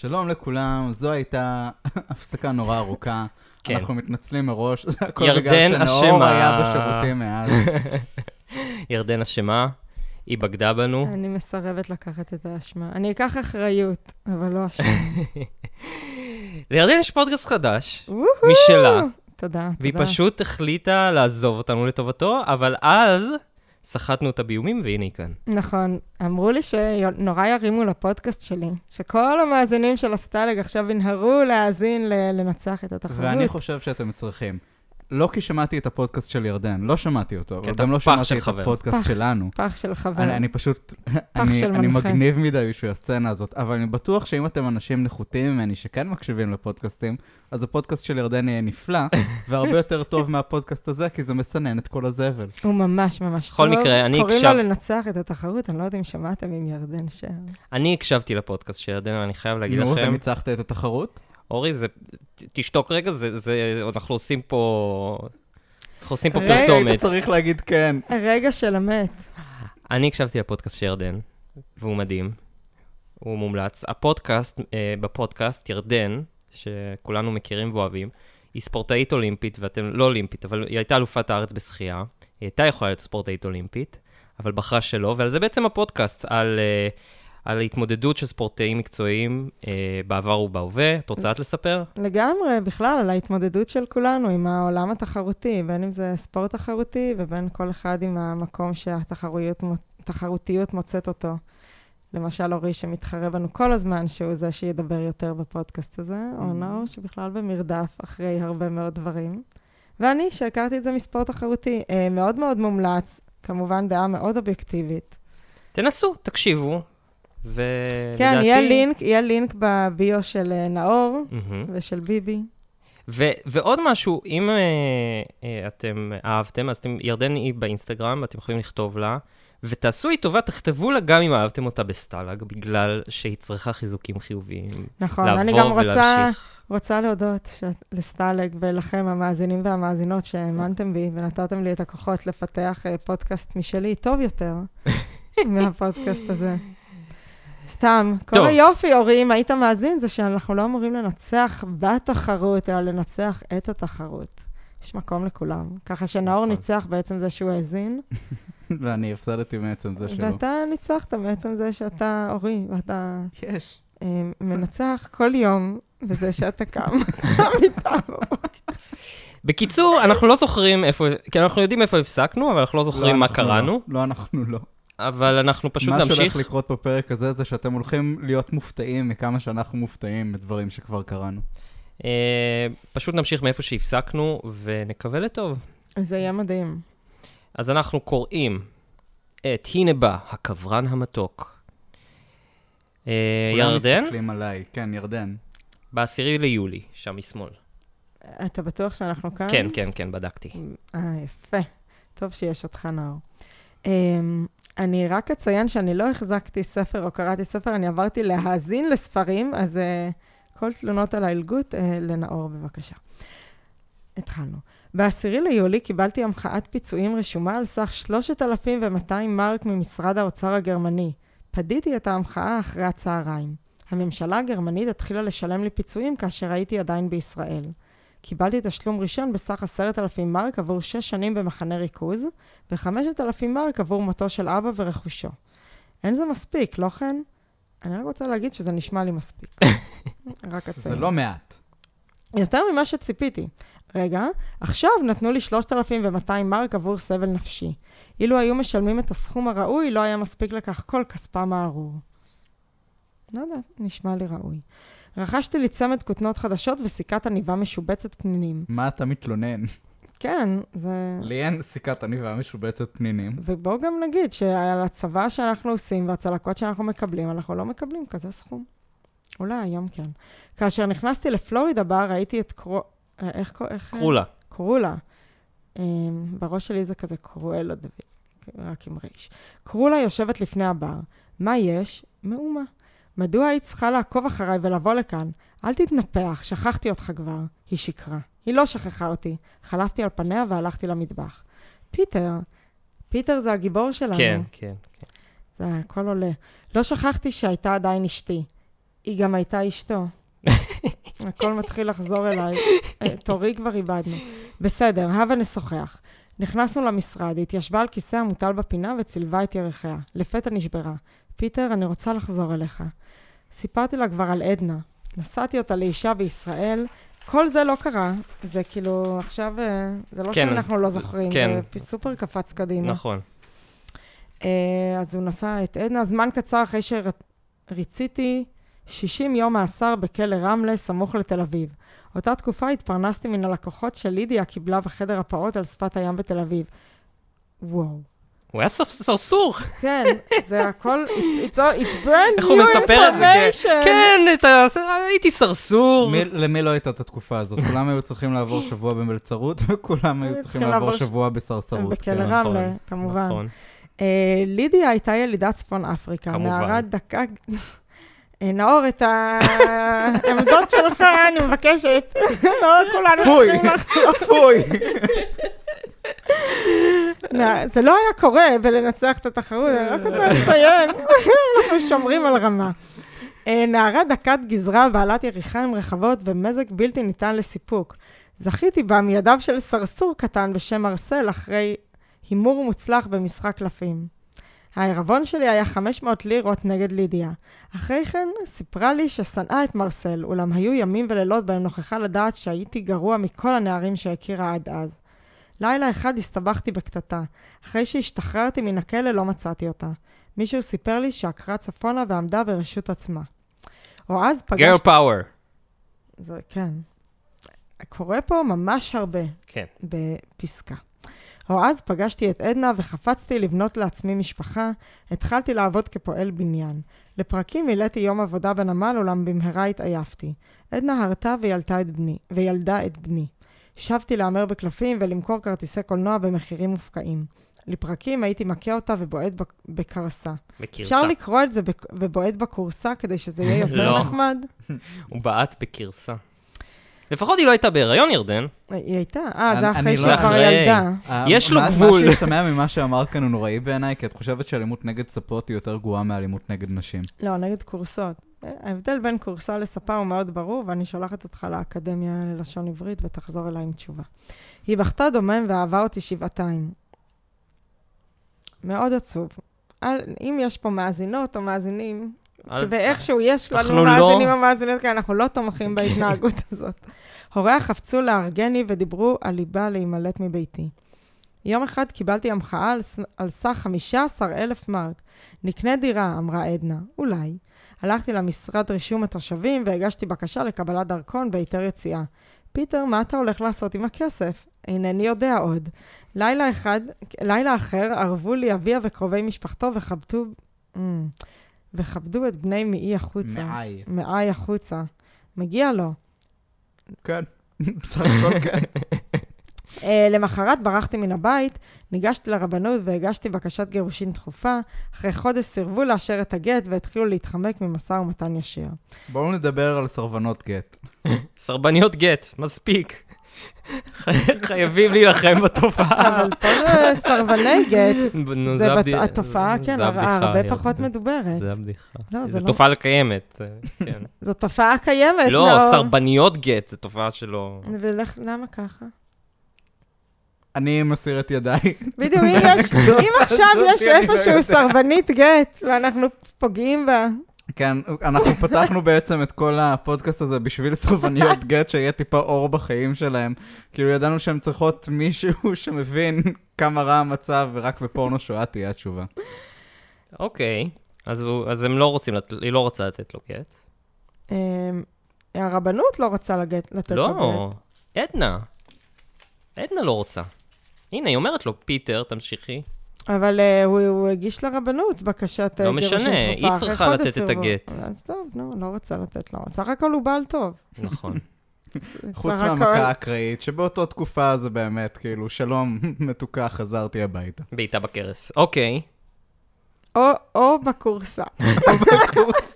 שלום לכולם, זו הייתה הפסקה נורא ארוכה. כן. אנחנו מתנצלים מראש, זה הכל ירדן בגלל שנאור. היה בשירותים מאז. ירדן אשמה, היא בגדה בנו. אני מסרבת לקחת את האשמה. אני אקח אחריות, אבל לא אשמה. לירדן יש פודקאסט חדש! משלה, תודה, והיא תודה. פשוט החליטה לעזוב אותנו לטובתו, אבל אז סחטנו את הביומים, והנה היא כאן. נכון. אמרו לי שנורא ירימו לפודקאסט שלי, שכל המאזינים של הסטלג עכשיו ינהרו להאזין ל- לנצח את התחרות. ואני חושב שאתם צריכים. לא כי שמעתי את הפודקאסט של ירדן, לא שמעתי אותו, אבל גם לא שמעתי של את חבר. הפודקאסט פח. שלנו. פח של חבר. אני, אני פשוט, אני, של אני. מגניב מדי בשביל הסצנה הזאת, אבל אני בטוח שאם אתם אנשים נחותים ממני שכן מקשיבים לפודקאסטים, אז הפודקאסט של ירדן יהיה נפלא, והרבה יותר טוב מהפודקאסט הזה, כי זה מסנן את כל הזבל. הוא ממש ממש בכל טוב. מקרה, אני קוראים הקשב- לו לנצח את התחרות, אני לא יודעת אם שמעתם עם ירדן שר. אני הקשבתי לפודקאסט של ירדן, ואני חייב להגיד נו, לכם, וניצחת את התחרות? אורי, זה... תשתוק רגע, זה... זה... אנחנו עושים פה... אנחנו עושים פה רגע, היית פרסומת. צריך להגיד כן. הרגע של המת. אני הקשבתי לפודקאסט של ירדן, והוא מדהים. הוא מומלץ. הפודקאסט, אה, בפודקאסט, ירדן, שכולנו מכירים ואוהבים, היא ספורטאית אולימפית, ואתם, לא אולימפית, אבל היא הייתה אלופת הארץ בשחייה. היא הייתה יכולה להיות ספורטאית אולימפית, אבל בחרה שלא, ועל זה בעצם הפודקאסט, על, אה, על ההתמודדות של ספורטאים מקצועיים אה, בעבר ובהווה. את רוצה את לספר? לגמרי, בכלל, על ההתמודדות של כולנו עם העולם התחרותי, בין אם זה ספורט תחרותי ובין כל אחד עם המקום שהתחרותיות מוצאת אותו. למשל, אורי שמתחרה בנו כל הזמן, שהוא זה שידבר יותר בפודקאסט הזה, או נאור שבכלל במרדף אחרי הרבה מאוד דברים. ואני, שהכרתי את זה מספורט תחרותי, אה, מאוד מאוד מומלץ, כמובן דעה מאוד אובייקטיבית. תנסו, תקשיבו, ולדעתי... כן, יהיה לינק, יהיה לינק ב bio של אה, נאור מהמם. ושל ביבי. ו- ועוד משהו, אם אה, אה, אתם אהבתם, אז אתם, ירדן היא באינסטגרם, אתם יכולים לכתוב לה, ותעשו לי טובה, תכתבו לה גם אם אהבתם אותה בסטלאג, בגלל שהיא צריכה חיזוקים חיוביים. נכון, לעבור אני גם רוצה. רוצה להודות ש... לסטלג ולכם, המאזינים והמאזינות, שהאמנתם בי ונתתם לי את הכוחות לפתח אה, פודקאסט משלי טוב יותר מהפודקאסט הזה. סתם, כל טוב. היופי, אורי, אם היית מאזין, זה שאנחנו לא אמורים לנצח בתחרות, אלא לנצח את התחרות. יש מקום לכולם. ככה שנאור נכון. ניצח בעצם זה שהוא האזין, ואני הפסדתי מעצם זה שלא. ואתה ניצחת בעצם זה שאתה, אורי, ואתה יש. אה, מנצח כל יום בזה שאתה קם מהמיטה. בקיצור, אנחנו לא זוכרים איפה, כי אנחנו יודעים איפה הפסקנו, אבל אנחנו לא זוכרים לא, מה אנחנו קראנו, לא. לא, אנחנו לא. אבל אנחנו פשוט מה שהולך נמשיך. לקרות בפרק הזה זה שאתם הולכים להיות מופתעים מכמה שאנחנו מופתעים מדברים שכבר קראנו. אה, פשוט נמשיך מאיפה שהפסקנו, ונקווה לטוב. זה יהיה מדהים. אז אנחנו קוראים את הנה בא, הקברן המתוק. אה, כולם ירדן, מסתכלים עליי, כן, ירדן. בעשירי ליולי, שם משמאל. אתה בטוח שאנחנו כאן? כן, כן, כן, בדקתי. אה, יפה. טוב שיש אותך, נאור. Um, אני רק אציין שאני לא החזקתי ספר או קראתי ספר, אני עברתי להאזין לספרים, אז uh, כל תלונות על העילגות, uh, לנאור בבקשה. התחלנו. ב-10 ליולי קיבלתי המחאת פיצויים רשומה על סך 3,200 מרק ממשרד האוצר הגרמני. פדיתי את ההמחאה אחרי הצהריים. הממשלה הגרמנית התחילה לשלם לי פיצויים כאשר הייתי עדיין בישראל. קיבלתי תשלום ראשון בסך עשרת אלפים מרק עבור שש שנים במחנה ריכוז, וחמשת אלפים מרק עבור מותו של אבא ורכושו. אין זה מספיק, לא כן? אני רק רוצה להגיד שזה נשמע לי מספיק. רק זה אציין. לא מעט. יותר ממה שציפיתי. רגע, עכשיו נתנו לי 3,200 מרק עבור סבל נפשי. אילו היו משלמים את הסכום הראוי, לא היה מספיק לכך כל כספם הארור. לא יודעת, נשמע לי ראוי. רכשתי לי צמד כותנות חדשות וסיכת עניבה משובצת פנינים. מה אתה מתלונן? כן, זה... לי אין סיכת עניבה משובצת פנינים. ובואו גם נגיד שעל הצבא שאנחנו עושים והצלקות שאנחנו מקבלים, אנחנו לא מקבלים כזה סכום. אולי היום כן. כאשר נכנסתי לפלורידה בר, ראיתי את קרו... אה, איך קוראים? קרולה. קרולה. Um, בראש שלי זה כזה קרואלה דוד, רק עם ריש. קרולה יושבת לפני הבר. מה יש? מהומה. מדוע היית צריכה לעקוב אחריי ולבוא לכאן? אל תתנפח, שכחתי אותך כבר. היא שקרה. היא לא שכחה אותי. חלפתי על פניה והלכתי למטבח. פיטר, פיטר זה הגיבור שלנו. כן, כן. זה הכל עולה. לא שכחתי שהייתה עדיין אשתי. היא גם הייתה אשתו. הכל מתחיל לחזור אליי. אה, תורי כבר איבדנו. בסדר, הבה נשוחח. נכנסנו למשרד, התיישבה על כיסא המוטל בפינה וצילבה את ירחיה. לפתע נשברה. פיטר, אני רוצה לחזור אליך. סיפרתי לה כבר על עדנה. נשאתי אותה לאישה בישראל. כל זה לא קרה. זה כאילו, עכשיו, אה, זה לא כן, שאנחנו לא זוכרים. כן. זה סופר קפץ קדימה. נכון. אה, אז הוא נשא את עדנה זמן קצר אחרי שריציתי 60 יום מאסר בכלא רמלה, סמוך לתל אביב. אותה תקופה התפרנסתי מן הלקוחות שלידיה קיבלה בחדר הפעוט על שפת הים בתל אביב. וואו. הוא היה סרס- סרסור. כן, זה הכל, it's, all, it's brand איך הוא new מספר את זה? information. כן, את ה... הייתי סרסור. מי- למי לא הייתה את התקופה הזאת? כולם היו צריכים לעבור שבוע במלצרות, וכולם היו צריכים לעבור שבוע בסרסרות. בכלא כן. רמלה, נכון, כמובן. נכון. אה, לידיה הייתה ילידת צפון אפריקה. כמובן. נערה דקה... אה, נאור, את העמדות שלך, אני מבקשת. לא, כולנו פוי, צריכים לך... פוי. נע- זה לא היה קורה בלנצח את התחרות, אני רק רוצה לציין, אנחנו שומרים על רמה. אה, נערה דקת גזרה, בעלת יריחיים רחבות ומזג בלתי ניתן לסיפוק. זכיתי בה מידיו של סרסור קטן בשם ארסל אחרי הימור מוצלח במשחק קלפים. הערבון שלי היה 500 לירות נגד לידיה. אחרי כן סיפרה לי ששנאה את מרסל, אולם היו ימים ולילות בהם נוכחה לדעת שהייתי גרוע מכל הנערים שהכירה עד אז. לילה אחד הסתבכתי בקטטה. אחרי שהשתחררתי מן הכלא לא מצאתי אותה. מישהו סיפר לי שעקרה צפונה ועמדה ברשות עצמה. או אז גר פגשתי... פאוור. זה, כן. קורה פה ממש הרבה כן. בפסקה. או אז פגשתי את עדנה וחפצתי לבנות לעצמי משפחה, התחלתי לעבוד כפועל בניין. לפרקים מילאתי יום עבודה בנמל, אולם במהרה התעייפתי. עדנה הרתה וילדה את בני. וילדה את בני. שבתי להמר בקלפים ולמכור כרטיסי קולנוע במחירים מופקעים. לפרקים הייתי מכה אותה ובועט בק- בקרסה. בקרסה. אפשר לקרוא את זה בק- ובועט בכורסה כדי שזה יהיה יותר לא. נחמד? הוא בעט בקרסה. לפחות היא לא הייתה בהיריון, ירדן. היא הייתה, אה, זה אחרי אני שהיא לא- כבר. ילדה. יש לו גבול. מה שהשתמע ממה שאמרת כאן הוא נוראי בעיניי, כי את חושבת שאלימות נגד ספות היא יותר גרועה מאלימות נגד נשים. לא, נגד קורסות. ההבדל בין קורסה לספה הוא מאוד ברור, ואני שולחת אותך לאקדמיה ללשון עברית ותחזור אליי עם תשובה. היא בכתה דומם ואהבה אותי שבעתיים. מאוד עצוב. אל, אם יש פה מאזינות או מאזינים, אל- ואיכשהו יש לנו לא- מאזינים או מאזינות כאלה, אנחנו לא תומכים בהתנהגות הזאת. הוריה חפצו לארגני ודיברו על ליבה להימלט מביתי. יום אחד קיבלתי המחאה על, על סך 15,000 מרק. נקנה דירה, אמרה עדנה. אולי. הלכתי למשרד רישום התושבים והגשתי בקשה לקבלת דרכון והיתר יציאה. פיטר, מה אתה הולך לעשות עם הכסף? אינני יודע עוד. לילה אחד, לילה אחר, ערבו לי אביה וקרובי משפחתו וכבדו, mm, וכבדו את בני מאי החוצה. מעי. מאי החוצה. מגיע לו. כן. בסך הכל כן. Uh, למחרת ברחתי מן הבית, ניגשתי לרבנות והגשתי בקשת גירושין דחופה. אחרי חודש סירבו לאשר את הגט והתחילו להתחמק ממשא ומתן ישיר. בואו נדבר על סרבנות גט. סרבניות גט, מספיק. חי- חייבים להילחם בתופעה. אבל פה זה סרבני גט. זה התופעה, כן, הרבה. פחות מדוברת. זה הבדיחה. לא, זה זו לא- תופעה קיימת, אה, כן. זו תופעה קיימת, לא, נאור. סרבניות גט, זו תופעה שלא... ולך- למה ככה? אני מסיר את ידיי. בדיוק, אם יש, אם עכשיו הזאת יש לא איפשהו. סרבנית גט, ואנחנו פוגעים בה, כן, אנחנו פתחנו בעצם את כל הפודקאסט הזה בשביל סרבניות גט, שיהיה טיפה אור בחיים שלהם. כאילו, ידענו שהן צריכות מישהו שמבין כמה רע המצב, ורק בפורנו שואה תהיה התשובה. אוקיי, אז הם לא רוצים, היא לא רוצה לתת לו גט. אמ, הרבנות לא רוצה לתת לו גט. לא, עדנה. עדנה לא רוצה. הנה, היא אומרת לו, פיטר, תמשיכי. אבל uh, הוא, הוא הגיש לרבנות בקשת אה, לא משנה. היא אחרי צריכה לתת את. הגט. אז טוב, נו, לא רוצה לתת לו. סך הכל הוא בעל טוב. נכון. חוץ מהמכה האקראית, שבאותה תקופה זה באמת, כאילו, שלום, מתוקה, חזרתי הביתה. בעיטה בכרס. אוקיי. או, או בקורסה. בקורס.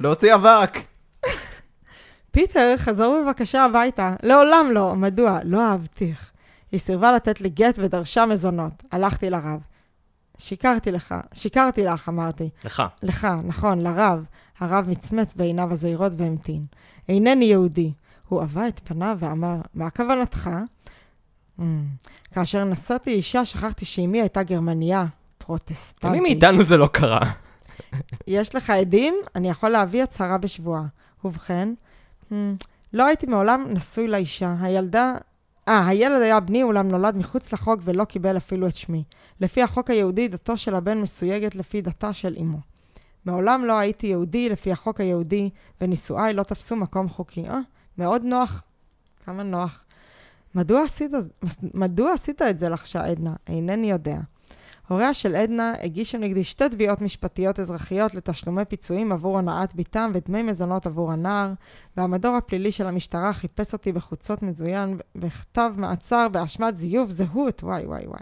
להוציא אבק. פיטר, חזור בבקשה הביתה. לעולם לא. מדוע? לא אהבתיך. היא סירבה לתת לי גט ודרשה מזונות. הלכתי לרב. שיקרתי לך, שיקרתי לך, אמרתי. לך. לך, נכון, לרב. הרב מצמץ בעיניו הזעירות והמתין. אינני יהודי. הוא עבה את פניו ואמר, מה כוונתך? Mm. כאשר נשאתי אישה, שכחתי שאמי הייתה גרמניה, פרוטסטנטית. למי מאיתנו זה לא קרה? יש לך עדים? אני יכול להביא הצהרה בשבועה. ובכן, hmm, לא הייתי מעולם נשוי לאישה. הילדה... אה, הילד היה בני, אולם נולד מחוץ לחוק ולא קיבל אפילו את שמי. לפי החוק היהודי, דתו של הבן מסויגת לפי דתה של אמו. מעולם לא הייתי יהודי לפי החוק היהודי, ונישואיי לא תפסו מקום חוקי. אה, מאוד נוח. כמה נוח. מדוע עשית, מדוע עשית את זה לחשה עדנה? אינני יודע. הוריה של עדנה הגישו נגדי שתי תביעות משפטיות אזרחיות לתשלומי פיצויים עבור הונאת בתם ודמי מזונות עבור הנער, והמדור הפלילי של המשטרה חיפש אותי בחוצות מזוין בכתב מעצר באשמת זיוף זהות, וואי וואי וואי.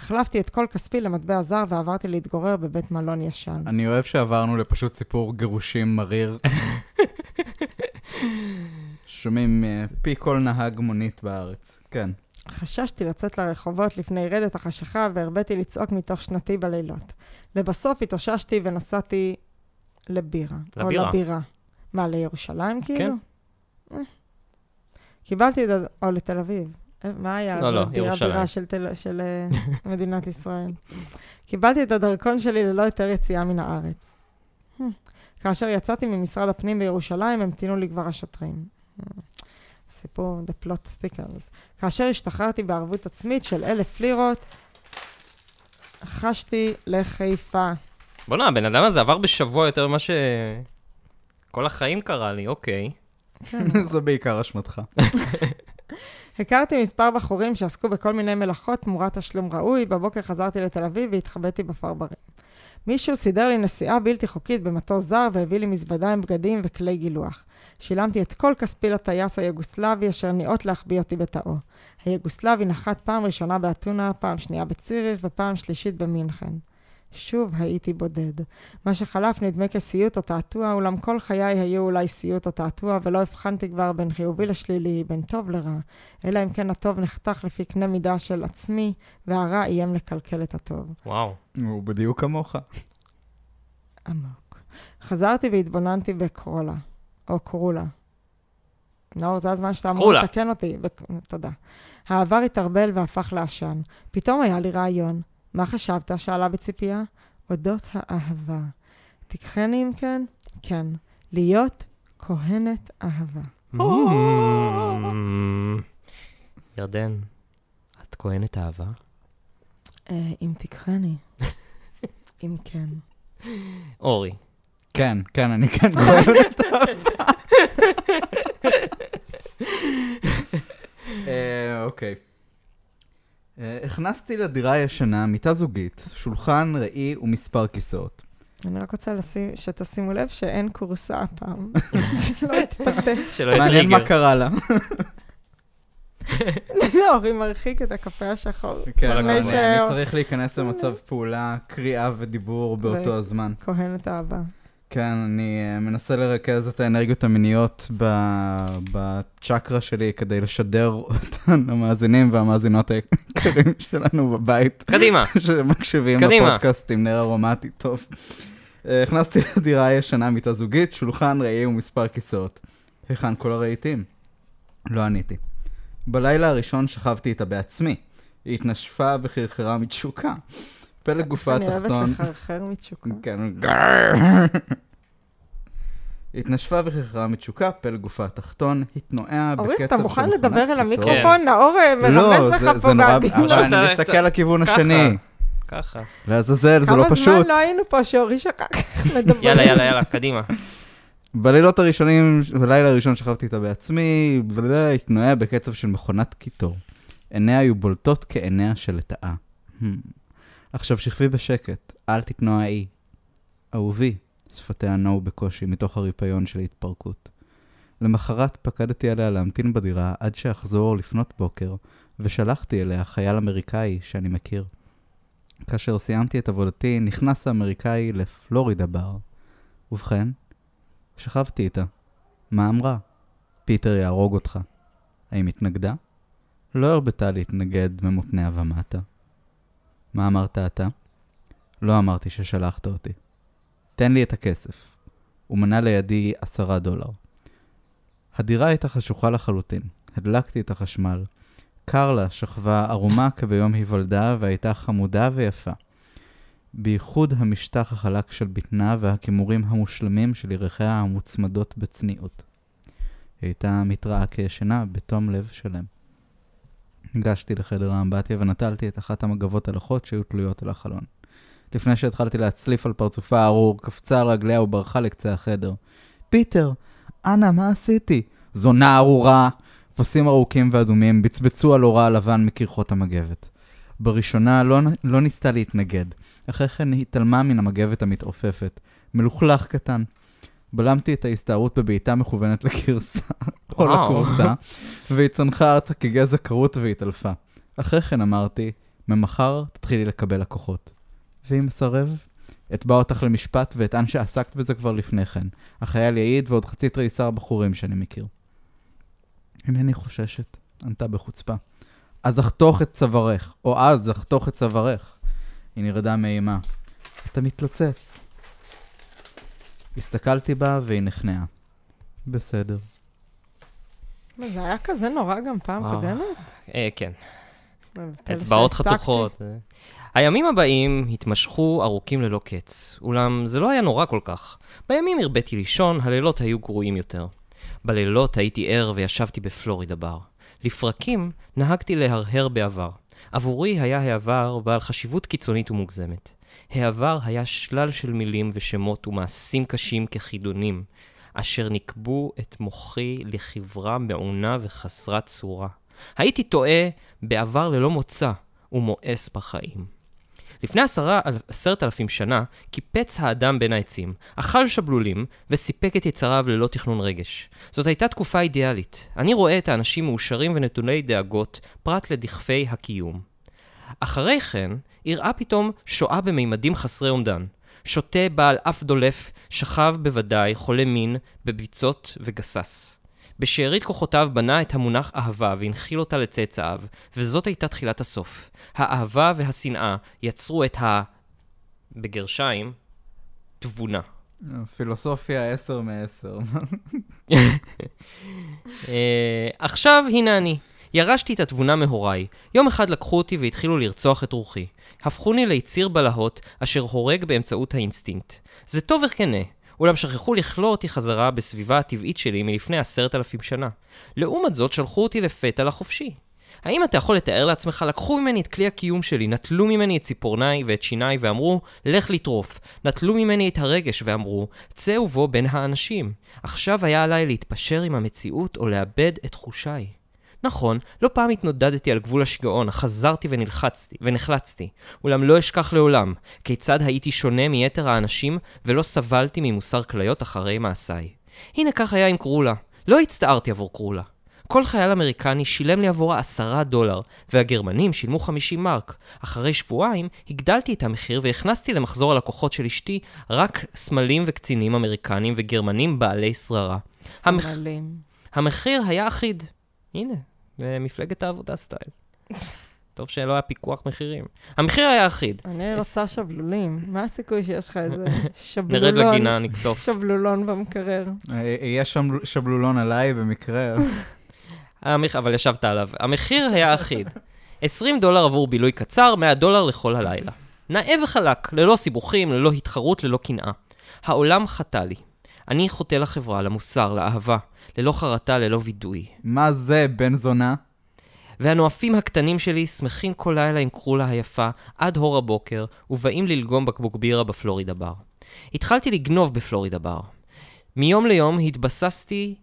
החלפתי את כל כספי למטבע זר ועברתי להתגורר בבית מלון ישן. אני אוהב שעברנו לפשוט סיפור גירושים מריר. שומעים אה, כל נהג מונית בארץ. כן. חששתי לצאת לרחובות לפני רדת החשיכה והרביתי לצעוק מתוך שנתי בלילות. לבסוף התאוששתי ונסעתי לבירה. לבירה. או לבירה. מה, לירושלים כאילו? כן. אה. קיבלתי את ה... או לתל אביב. אה, מה היה? לא, לא, ירושלים. בירה של, תל... של אה, מדינת ישראל. קיבלתי את הדרכון שלי ללא היתר יציאה מן הארץ. כאשר יצאתי ממשרד הפנים בירושלים, המתינו לי כבר השוטרים. סיפור The Plot Thickers. כאשר השתחררתי בערבות עצמית של אלף לירות, חשתי לחיפה. בוא'נה, הבן אדם הזה עבר בשבוע יותר ממה ש... כל החיים קרה לי, אוקיי. זה בעיקר אשמתך. הכרתי מספר בחורים שעסקו בכל מיני מלאכות תמורת תשלום ראוי, בבוקר חזרתי לתל אביב והתחבאתי בפרברים. מישהו סידר לי נסיעה בלתי חוקית במטוס זר והביא לי מזוודה עם בגדים וכלי גילוח. שילמתי את כל כספי לטייס היוגוסלבי אשר ניאות להחביא אותי בתאו. היוגוסלבי נחת פעם ראשונה באתונה, פעם שנייה בציריך ופעם שלישית במינכן. שוב הייתי בודד. מה שחלף נדמה כסיוט או תעתוע, אולם כל חיי היו אולי סיוט או תעתוע, ולא הבחנתי כבר בין חיובי לשלילי, בין טוב לרע, אלא אם כן הטוב נחתך לפי קנה מידה של עצמי, והרע איים לקלקל את הטוב. וואו. הוא בדיוק כמוך. עמוק. חזרתי והתבוננתי בקרולה, או קרולה. נאור, זה הזמן שאתה אמור. לתקן אותי. בק... תודה. העבר התערבל והפך לעשן. פתאום היה לי רעיון. מה חשבת? שאלה בציפייה. אודות האהבה. תיקחני אם כן? כן. להיות כהנת אהבה. Mm. ירדן, את כהנת אהבה? אה, אם תיקחני. אם כן. אורי. כן, כן, אני כן כהן את האהבה. אוקיי. הכנסתי לדירה הישנה מיטה זוגית, שולחן, ראי ומספר כיסאות. אני רק רוצה לשים, שתשימו לב שאין כורסה הפעם. שלא יתפתה. שלא יהיה מעניין מה. קרה לה. לא, אורי מרחיק את הקפה השחור. כן. אני צריך להיכנס למצב פעולה, קריאה ודיבור באותו הזמן. כהנת אהבה. כן, אני אה, מנסה לרכז את האנרגיות המיניות בצ'קרה שלי כדי לשדר אותן למאזינים והמאזינות היקרים שלנו בבית, קדימה. שמקשיבים קדימה. לפודקאסט עם נר ארומטי טוב. אה, הכנסתי לדירה הישנה מיטה זוגית, שולחן, ראי ומספר כיסאות. היכן כל הרהיטים? לא עניתי. בלילה הראשון שכבתי איתה בעצמי. היא התנשפה וחרחרה מתשוקה. פלג גופה אני אוהבת התחתון... לחרחר מתשוקה. כן, התנשפה וחרחרה מתשוקה, פלג גופה התחתון, התנועע בקצב אורי, של אתה מוכן לדבר אל קיטור. המיקרופון? נאור אה, לא, מרמז זה- לך זה פה נורא, בעדינות. אבל אני מסתכל לכיוון ככה. השני. ככה. לעזאזל, זה לא כמה פשוט. זמן לא היינו פה שאורי שכח לדבר. יאללה, יאללה, יאללה, קדימה. בלילות הראשונים, בלילה הראשון שכבתי איתה בעצמי, התנועע בקצב של מכונת קיטור. עיניה היו בולטות כעיניה של לטאה. Hmm. עכשיו שכבי בשקט, אל תתנועעי. אהובי, שפתיה נעו בקושי מתוך הריפיון של ההתפרקות. למחרת פקדתי עליה להמתין בדירה עד שאחזור לפנות בוקר, ושלחתי אליה חייל אמריקאי שאני מכיר. כאשר סיימתי את עבודתי, נכנס האמריקאי לפלורידה בר. ובכן, שכבתי איתה. מה אמרה? פיטר יהרוג אותך. האם התנגדה? לא הרבתה להתנגד ממותניה ומטה. מה אמרת אתה? לא אמרתי ששלחת אותי. תן לי את הכסף. ומנה לידי עשרה דולר. הדירה הייתה חשוכה לחלוטין. הדלקתי את החשמל. קרלה שכבה ערומה כביום היוולדה והייתה חמודה ויפה. בייחוד המשטח החלק של בטנה והכימורים המושלמים של ירכיה המוצמדות בצניעות. היא הייתה מתראה כישנה בתום לב שלם. ניגשתי לחדר האמבטיה ונטלתי את אחת המגבות הלחות שהיו תלויות על החלון. לפני שהתחלתי להצליף על פרצופה הארור, קפצה על רגליה וברחה לקצה החדר. פיטר, אנה, מה עשיתי? זונה ארורה! פסים ארוכים ואדומים בצבצו על אורה הלבן מקרחות המגבת. בראשונה לא, לא ניסתה להתנגד, אחרי כן התעלמה מן המגבת המתעופפת. מלוכלך קטן. בלמתי את ההסתערות בבעיטה מכוונת לגרסה, או. לכורסה, והיא צנחה ארצה כגזע כרות והתעלפה. אחרי כן אמרתי, ממחר תתחילי לקבל לקוחות. והיא מסרב? אתבע אותך למשפט ואטען שעסקת בזה כבר לפני כן. החייל יעיד ועוד חצי תריסר בחורים שאני מכיר. אינני חוששת, ענתה בחוצפה. אז אחתוך את צווארך, או אז אחתוך את צווארך. היא נרדה מאימה. אתה מתלוצץ. הסתכלתי בה והיא נכנעה. בסדר. זה היה כזה נורא גם פעם וואו. קודמת? אה, כן. אצבעות. חתוכות. הימים הבאים התמשכו ארוכים ללא קץ, אולם זה לא היה נורא כל כך. בימים הרביתי לישון, הלילות היו גרועים יותר. בלילות הייתי ער וישבתי בפלורידה בר. לפרקים נהגתי להרהר בעבר. עבורי היה העבר בעל חשיבות קיצונית ומוגזמת. העבר היה שלל של מילים ושמות ומעשים קשים כחידונים, אשר נקבו את מוחי לחברה מעונה וחסרת צורה. הייתי טועה בעבר ללא מוצא ומואס בחיים. לפני עשרה, עשרת אלפים שנה קיפץ האדם בין העצים, אכל שבלולים וסיפק את יצריו ללא תכנון רגש. זאת הייתה תקופה אידיאלית. אני רואה את האנשים מאושרים ונטולי דאגות, פרט לדכפי הקיום. אחרי כן, אירעה פתאום שואה בממדים חסרי אומדן. שוטה בעל אף דולף, שכב בוודאי, חולה מין, בביצות וגסס. בשארית כוחותיו בנה את המונח אהבה והנחיל אותה לצאצאיו, וזאת הייתה תחילת הסוף. האהבה והשנאה יצרו את ה... בגרשיים, תבונה. פילוסופיה 10 מ-10. אה, עכשיו, הנה אני. ירשתי את התבונה מהוריי. יום אחד לקחו אותי והתחילו לרצוח את רוחי. הפכוני ליציר בלהות אשר הורג באמצעות האינסטינקט. זה טוב וכנה, אולם שכחו לכלוא אותי חזרה בסביבה הטבעית שלי מלפני עשרת אלפים שנה. לעומת זאת, שלחו אותי לפתע לחופשי. האם אתה יכול לתאר לעצמך, לקחו ממני את כלי הקיום שלי, נטלו ממני את ציפורניי ואת שיניי ואמרו, לך לטרוף. נטלו ממני את הרגש ואמרו, צא ובוא בין האנשים. עכשיו היה עליי להתפשר עם המציאות או לאבד את תחושיי. נכון, לא פעם התנודדתי על גבול השיגעון, אך חזרתי ונלחצתי, ונחלצתי. אולם לא אשכח לעולם, כיצד הייתי שונה מיתר האנשים, ולא סבלתי ממוסר כליות אחרי מעשיי. הנה כך היה עם קרולה. לא הצטערתי עבור קרולה. כל חייל אמריקני שילם לי עבורה עשרה דולר, והגרמנים שילמו 50 מרק. אחרי שבועיים הגדלתי את המחיר והכנסתי למחזור הלקוחות של אשתי רק סמלים וקצינים אמריקנים וגרמנים בעלי שררה. המח... סמלים. המחיר היה אחיד. הנה, מפלגת העבודה סטייל. טוב שלא היה פיקוח מחירים. המחיר היה אחיד. אני רוצה שבלולים. מה הסיכוי שיש לך איזה נרד שבלולון? לגינה, נקטוף. שבלולון במקרר. אה, יש שם שבלולון עליי במקרה. אבל ישבת עליו. המחיר היה אחיד. 20 דולר עבור בילוי קצר, 100 דולר לכל הלילה. נאה וחלק, ללא סיבוכים, ללא התחרות, ללא קנאה. העולם חטא לי. אני חוטא לחברה, למוסר, לאהבה, ללא חרטה, ללא וידוי. מה זה, בן זונה? והנואפים הקטנים שלי שמחים כל לילה עם קרולה היפה עד הור הבוקר, ובאים ללגום בקבוק בירה בפלורידה בר. התחלתי לגנוב בפלורידה בר. מיום ליום התבססתי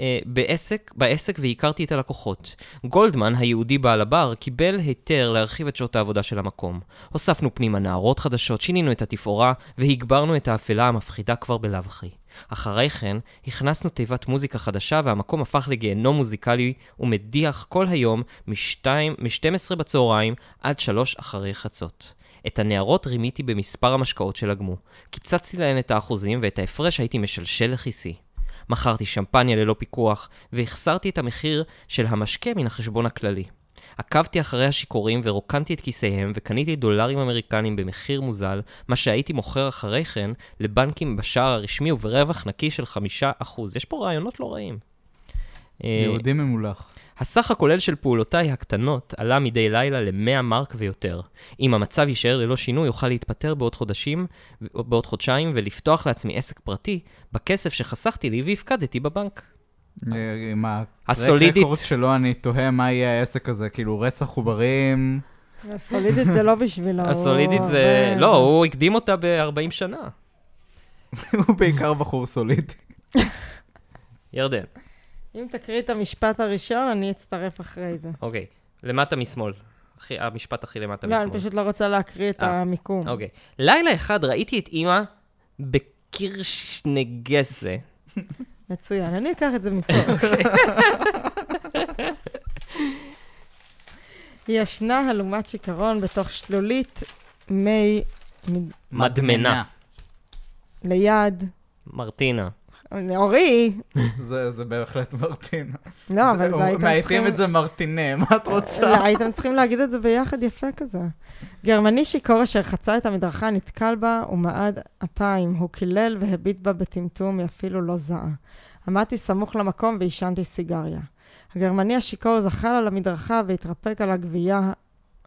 אה, בעסק, בעסק והכרתי את הלקוחות. גולדמן, היהודי בעל הבר, קיבל היתר להרחיב את שעות העבודה של המקום. הוספנו פנימה נערות חדשות, שינינו את התפאורה, והגברנו את האפלה המפחידה כבר בלאו הכי. אחרי כן, הכנסנו תיבת מוזיקה חדשה והמקום הפך לגיהנום מוזיקלי ומדיח כל היום מ-12 בצהריים עד 3 אחרי חצות. את הנערות רימיתי במספר המשקאות שלגמו. קיצצתי להן את האחוזים ואת ההפרש הייתי משלשל לכיסי. מכרתי שמפניה ללא פיקוח, והחסרתי את המחיר של המשקה מן החשבון הכללי. עקבתי אחרי השיכורים ורוקנתי את כיסיהם וקניתי דולרים אמריקנים במחיר מוזל, מה שהייתי מוכר אחרי כן לבנקים בשער הרשמי וברווח נקי של 5%. יש פה רעיונות לא רעים. אה, יהודי ממולח. הסך הכולל של פעולותיי הקטנות עלה מדי לילה ל-100 מרק ויותר. אם המצב יישאר ללא שינוי, אוכל להתפטר בעוד חודשים, בעוד חודשיים ולפתוח לעצמי עסק פרטי בכסף שחסכתי לי והפקדתי בבנק. אה, עם הסולידית. הרקורד שלו, אני תוהה מה יהיה העסק הזה, כאילו רצח עוברים. הסולידית זה לא בשבילו. הסולידית זה... זה- לא, הוא הקדים אותה ב-40 שנה. הוא בעיקר בחור סולידי. ירדן, אם תקריא את המשפט הראשון, אני אצטרף אחרי זה. אוקיי. למטה משמאל. המשפט הכי למטה לא, משמאל. אני פשוט לא רוצה להקריא את אה, המיקום. אוקיי. לילה אחד ראיתי את אימא בקירשנגסה. מצוין, אני אקח את זה מפה. היא ישנה הלומת שיכרון בתוך שלולית מי מ- מדמנה. ליד. מרטינה. אורי, זה זה בהחלט מרטין. לא, אבל זה הייתם מאייתים צריכים... את זה מרטינה, מה את רוצה? לא, הייתם צריכים להגיד את זה ביחד יפה כזה. גרמני שיכור אשר חצה את המדרכה נתקל בה ומעד אפיים. הוא קילל והביט בה בטמטום, היא אפילו לא זעה. עמדתי סמוך למקום ועישנתי סיגריה. הגרמני השיכור זחל על המדרכה והתרפק על הגבייה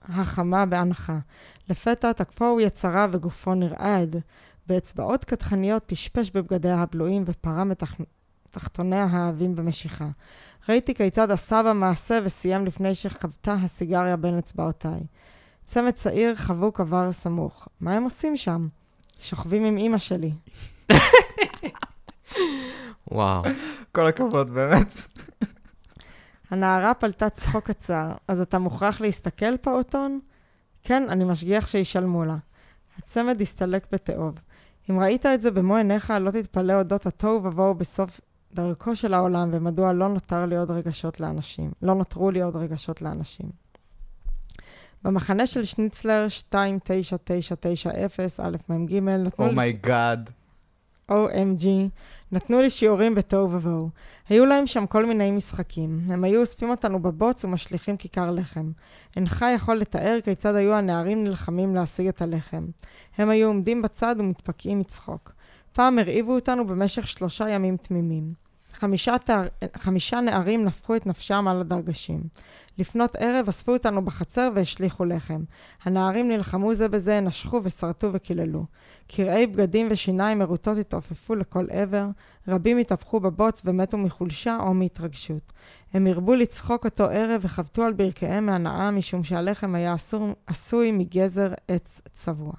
החמה באנחה. לפתע תקפו הוא יצרה וגופו נרעד. באצבעות קדחניות פשפש בבגדיה הבלועים ופרם את תח... תחתוניה העבים במשיכה. ראיתי כיצד עשה במעשה וסיים לפני שחבטה הסיגריה בין אצבעותיי. צמד צעיר חבוק עבר סמוך. מה הם עושים שם? שוכבים עם אימא שלי. וואו. כל הכבוד, באמת. הנערה פלטה צחוק קצר. אז אתה מוכרח להסתכל, פעוטון? כן, אני משגיח שישלמו לה. הצמד הסתלק בתיאוב. אם ראית את זה במו עיניך, לא תתפלא אודות התוהו ובוהו בסוף דרכו של העולם, ומדוע לא נותר לי עוד רגשות לאנשים. לא נותרו לי עוד רגשות לאנשים. במחנה של שניצלר 29990 א' מ"ג נתנו. Oh my God. OMG, נתנו לי שיעורים בתוהו ובוהו. היו להם שם כל מיני משחקים. הם היו אוספים אותנו בבוץ ומשליכים כיכר לחם. אינך יכול לתאר כיצד היו הנערים נלחמים להשיג את הלחם. הם היו עומדים בצד ומתפקעים מצחוק. פעם הרעיבו אותנו במשך שלושה ימים תמימים. חמישה, תאר... חמישה נערים נפחו את נפשם על הדרגשים. לפנות ערב אספו אותנו בחצר והשליכו לחם. הנערים נלחמו זה בזה, נשכו ושרטו וקיללו. קרעי בגדים ושיניים מרוטות התעופפו לכל עבר, רבים התהפכו בבוץ ומתו מחולשה או מהתרגשות. הם הרבו לצחוק אותו ערב וחבטו על ברכיהם מהנאה משום שהלחם היה אסור, עשוי מגזר עץ צבוע.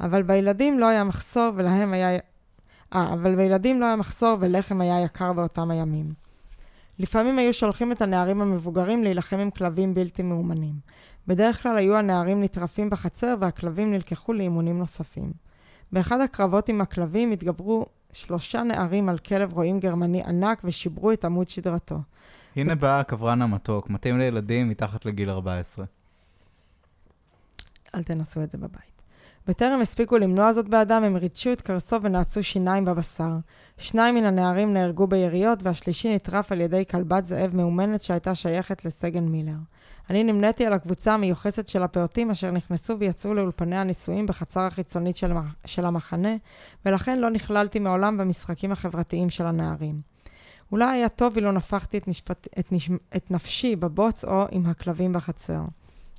אבל בילדים לא היה מחסור ולהם היה... אה, אבל בילדים לא היה מחסור ולחם היה יקר באותם הימים. לפעמים היו שולחים את הנערים המבוגרים להילחם עם כלבים בלתי מאומנים. בדרך כלל היו הנערים נטרפים בחצר והכלבים נלקחו לאימונים נוספים. באחד הקרבות עם הכלבים התגברו שלושה נערים על כלב רועים גרמני ענק ושיברו את עמוד שדרתו. הנה בא הקברן המתוק, מתאים לילדים מתחת לגיל 14. אל תנסו את זה בבית. בטרם הספיקו למנוע זאת באדם, הם ריטשו את קרסו ונעצו שיניים בבשר. שניים מן הנערים נהרגו ביריות, והשלישי נטרף על ידי כלבת זאב מאומנת שהייתה שייכת לסגן מילר. אני נמניתי על הקבוצה המיוחסת של הפעוטים אשר נכנסו ויצאו לאולפני הניסויים בחצר החיצונית של, המח- של המחנה, ולכן לא נכללתי מעולם במשחקים החברתיים של הנערים. אולי היה טוב אילו נפחתי את, נשפט, את, נש, את נפשי בבוץ או עם הכלבים בחצר.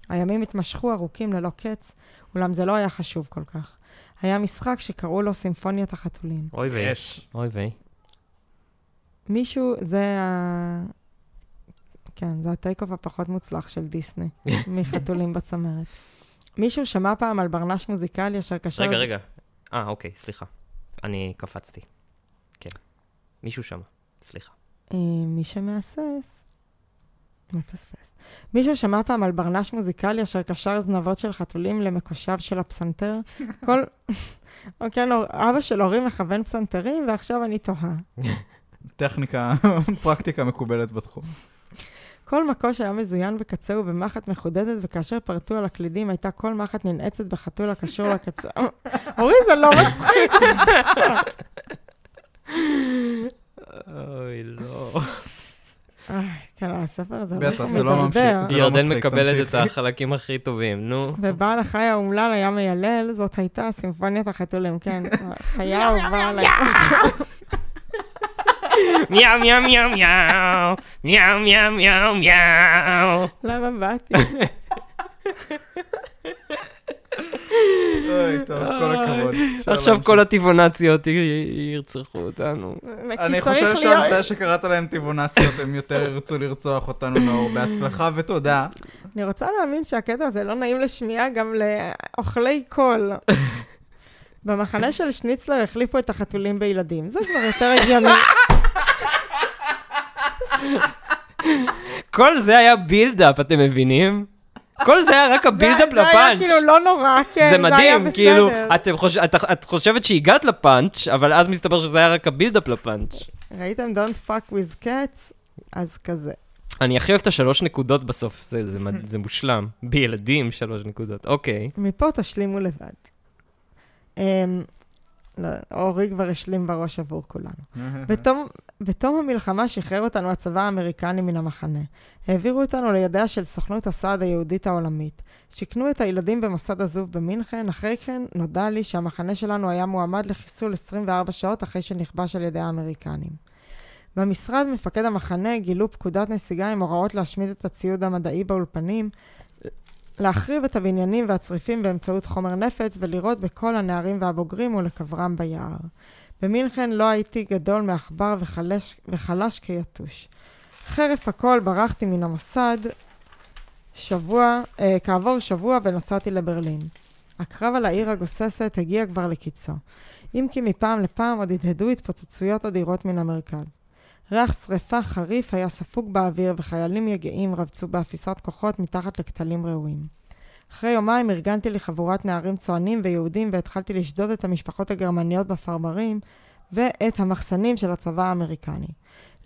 הימים התמשכו ארוכים ללא קץ, אולם זה לא היה חשוב כל כך. היה משחק שקראו לו סימפוניית החתולים. אוי ויי. אוי ויי. מישהו, זה ה... כן, זה הטייק אוף הפחות מוצלח של דיסני, מחתולים בצמרת. מישהו שמע פעם על ברנש מוזיקלי אשר קשר... רגע, רגע. אה, אוקיי, סליחה. אני קפצתי. כן. מישהו שם. סליחה. אה, מי שמהסס, מפספס. מישהו שמע פעם על ברנש מוזיקלי אשר קשר זנבות של חתולים למקושיו של הפסנתר? כל... אוקיי, לא, אבא של הורים מכוון פסנתרים, ועכשיו אני תוהה. טכניקה, פרקטיקה מקובלת בתחום. כל מקוש היה מזוין בקצהו במחט מחודדת, וכאשר פרטו על הקלידים הייתה כל מחט ננעצת בחתול הקשור לקצה. אורי, זה לא מצחיק. אוי, לא. אה, כן, הספר הזה בטח, הולך זה לא ממשיך. לא ירדן מקבלת את. החלקים הכי טובים, נו. ובעל החי האומלל היה מיילל, זאת הייתה סימפוניית החתולים, כן. חיה אהובה עליי. מיאו מיאו מיאו מיאו, מיאו מיאו מיאו מיאו. למה באתי? אוי, טוב, כל הכבוד. עכשיו. כל הטבעונציות ירצחו אותנו. אני חושב שעל זה שקראת להם טבעונציות, הם יותר ירצו לרצוח אותנו, נאור. בהצלחה ותודה. אני רוצה להאמין שהקטע הזה לא נעים לשמיעה גם לאוכלי קול. במחנה של שניצלר החליפו את החתולים בילדים. זה כבר יותר הגיוני. כל זה היה build-up, אתם מבינים? כל זה היה רק ה build-up זה היה לפאנץ'. כאילו לא נורא, כן, זה זה היה מדהים, כאילו, בסדר. אתם חוש- את את חושבת שהגעת לפאנץ', אבל אז מסתבר שזה היה רק ה build-up לפאנץ'. ראיתם Don't fuck with cats? אז כזה. אני הכי אוהב את השלוש נקודות בסוף, זה- זה זה מושלם. בילדים שלוש נקודות, אוקיי. מפה תשלימו לבד. אמ, לא, אורי כבר השלים בראש עבור כולנו. בתום, בתום המלחמה שחרר אותנו הצבא האמריקני מן המחנה. העבירו אותנו לידיה של סוכנות הסעד היהודית העולמית. שיכנו את הילדים במוסד עזוב במינכן, אחרי כן נודע לי שהמחנה שלנו היה מועמד לחיסול 24 שעות אחרי שנכבש על ידי האמריקנים. במשרד מפקד המחנה גילו פקודת נסיגה עם הוראות להשמיד את הציוד המדעי באולפנים, להחריב את הבניינים והצריפים באמצעות חומר נפץ ולירות בכל הנערים והבוגרים ולקברם ביער. במינכן לא הייתי גדול מעכבר וחלש, וחלש כיתוש. חרף הכל ברחתי מן המוסד שבוע, אה, כעבור שבוע ונסעתי לברלין. הקרב על העיר הגוססת הגיע כבר לקיצו. אם כי מפעם לפעם עוד הדהדו התפוצצויות אדירות מן המרכז. ריח שרפה חריף היה ספוג באוויר וחיילים יגעים רבצו באפיסת כוחות מתחת לכתלים ראויים. אחרי יומיים ארגנתי לי חבורת נערים צוענים ויהודים והתחלתי לשדוד את המשפחות הגרמניות בפרברים ואת המחסנים של הצבא האמריקני.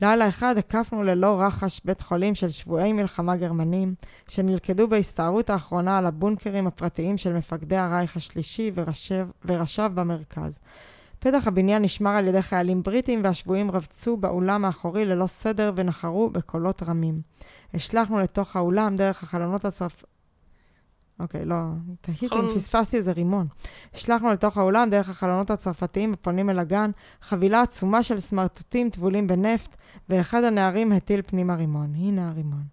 לילה אחד הקפנו ללא רחש בית חולים של שבויי מלחמה גרמנים, שנלכדו בהסתערות האחרונה על הבונקרים הפרטיים של מפקדי הרייך השלישי וראשיו במרכז. פתח הבניין נשמר על ידי חיילים בריטים והשבויים רבצו באולם האחורי ללא סדר ונחרו בקולות רמים. השלכנו לתוך האולם דרך החלונות הצרפ... אוקיי, לא, תהיתי אם חלון- פספסתי איזה רימון. השלכנו לתוך האולם דרך החלונות הצרפתיים הפונים אל הגן, חבילה עצומה של סמרטוטים טבולים בנפט, ואחד הנערים הטיל פנימה רימון. הנה הרימון.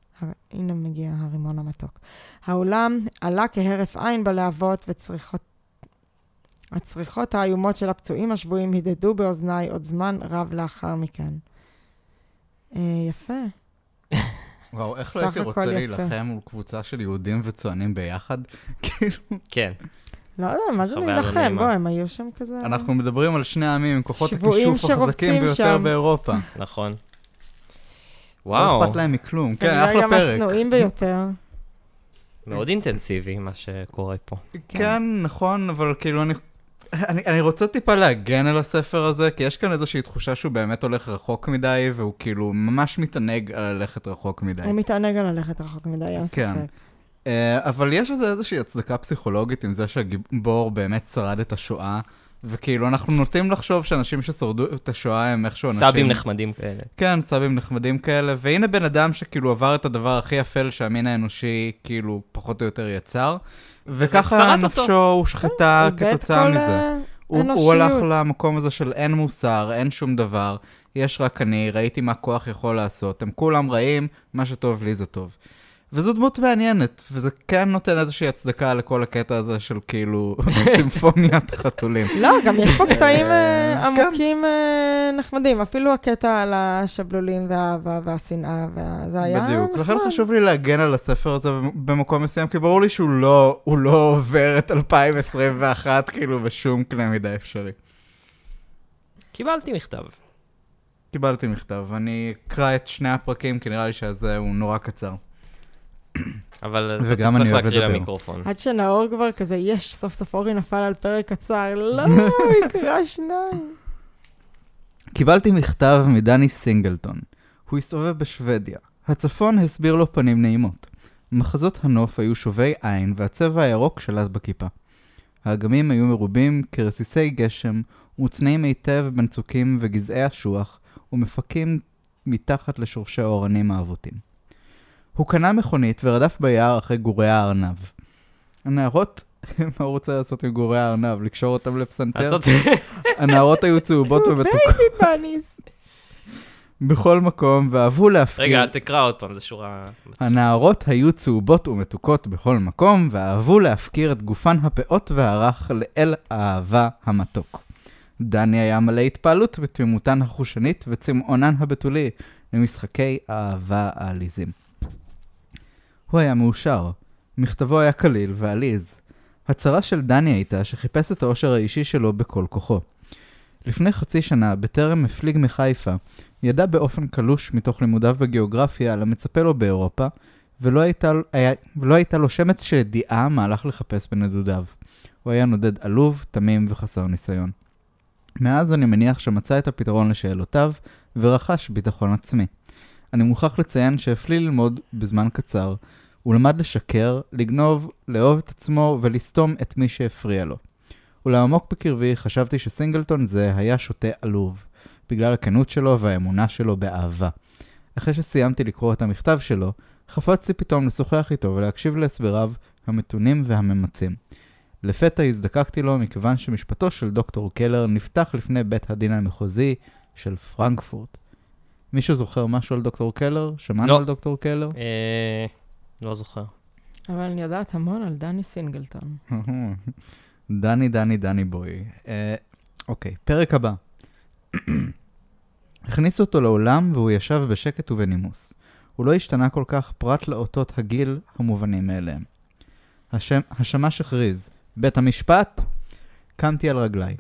הנה מגיע הרימון המתוק. האולם עלה כהרף עין בלהבות, וצריחות... הצריחות האיומות של הפצועים השבויים הדהדו באוזניי עוד זמן רב לאחר מכן. אה, יפה. וואו, איך לא הייתי רוצה. להילחם מול קבוצה של יהודים וצוענים ביחד? כאילו, כן. לא יודע, מה זה לא להילחם? בוא, הם היו שם כזה... אנחנו מדברים על שני עמים עם כוחות הכישוף החזקים ביותר. באירופה. נכון. לא וואו, אכפת להם מכלום. כן, אחלה גם פרק. השנואים ביותר. מאוד אינטנסיבי מה שקורה פה. כן, נכון, אבל כאילו אני... אני, אני רוצה טיפה להגן על הספר הזה, כי יש כאן איזושהי תחושה שהוא באמת הולך רחוק מדי, והוא כאילו ממש מתענג על ללכת רחוק מדי. הוא מתענג על ללכת רחוק מדי, אין כן. ספק. Uh, אבל יש לזה איזושהי הצדקה פסיכולוגית עם זה שהגיבור באמת שרד את השואה, וכאילו אנחנו נוטים לחשוב שאנשים ששרדו את השואה הם איכשהו אנשים... סאבים נחמדים כאלה. כן, סבים נחמדים כאלה, והנה בן אדם שכאילו עבר את הדבר הכי אפל שהמין האנושי כאילו פחות או יותר יצר, וככה. נפשו הושחתה איבד כתוצאה כל, מזה. הוא. הוא הלך למקום הזה של אין מוסר, אין שום דבר, יש רק אני, ראיתי מה כוח יכול לעשות, הם כולם רעים, מה שטוב לי זה טוב. וזו דמות מעניינת, וזה כן נותן איזושהי הצדקה לכל הקטע הזה של כאילו סימפוניית חתולים. לא, גם יש פה קטעים אה, אה, עמוקים אה, נחמדים. אפילו הקטע על השבלולים והאהבה והשנאה, וה- זה היה בדיוק, לכן נחמד. חשוב לי להגן על הספר הזה במקום מסוים, כי ברור לי שהוא לא, לא עובר את 2021 כאילו בשום קנה מידה אפשרי. קיבלתי מכתב. קיבלתי מכתב, אני אקרא את שני הפרקים, כי נראה לי שזה הוא נורא קצר. אבל אתה וגם צריך להקריא. למיקרופון. עד שנאור כבר כזה, יש, סוף סוף אורי נפל על פרק קצר. לא, הוא יקרא שניים. קיבלתי מכתב מדני סינגלטון. הוא הסתובב בשוודיה. הצפון הסביר לו פנים נעימות. מחזות הנוף היו שובי עין והצבע הירוק שלט בכיפה. האגמים היו מרובים כרסיסי גשם ומוצנעים היטב בין צוקים וגזעי אשוח ומפכים מתחת לשורשי האורנים האבותים. הוא קנה מכונית ורדף ביער אחרי גורי הארנב. הנערות, מה הוא רוצה לעשות עם גורי הארנב? לקשור אותם לפסנתר? הנערות היו צהובות ומתוקות baby bunnies. בכל מקום, ואהבו להפקיר... רגע, תקרא עוד פעם, זו שורה... הנערות היו צהובות ומתוקות בכל מקום, ואהבו להפקיר את גופן הפאות והרך לאל האהבה המתוק. דני היה מלא התפעלות בתמימותן החושנית וצמאונן הבתולי למשחקי האהבה העליזים. הוא היה מאושר. מכתבו היה קליל ועליז. הצרה של דני הייתה שחיפש את האושר האישי שלו בכל כוחו. לפני חצי שנה, בטרם הפליג מחיפה, ידע באופן קלוש מתוך לימודיו בגיאוגרפיה על המצפה לו באירופה, ולא הייתה, היה, ולא הייתה לו שמץ של ידיעה מה הלך לחפש בנדודיו. הוא היה נודד עלוב, תמים וחסר ניסיון. מאז אני מניח שמצא את הפתרון לשאלותיו, ורכש ביטחון עצמי. אני מוכרח לציין שהפליא ללמוד בזמן קצר, הוא למד לשקר, לגנוב, לאהוב את עצמו ולסתום את מי שהפריע לו. ולעמוק בקרבי חשבתי שסינגלטון זה היה שוטה עלוב, בגלל הכנות שלו והאמונה שלו באהבה. אחרי שסיימתי לקרוא את המכתב שלו, חפצתי פתאום לשוחח איתו ולהקשיב להסבריו המתונים והממצים. לפתע הזדקקתי לו מכיוון שמשפטו של דוקטור קלר נפתח לפני בית הדין המחוזי של פרנקפורט. מישהו זוכר משהו על דוקטור קלר? שמענו לא. על דוקטור קלר? אה, לא זוכר. אבל אני יודעת המון על דני סינגלטון. דני, דני, דני בוי. אה, אוקיי, פרק הבא. הכניסו אותו לעולם והוא ישב בשקט ובנימוס. הוא לא השתנה כל כך פרט לאותות הגיל המובנים מאליהם. השם, השמש הכריז, בית המשפט? קמתי על רגליי.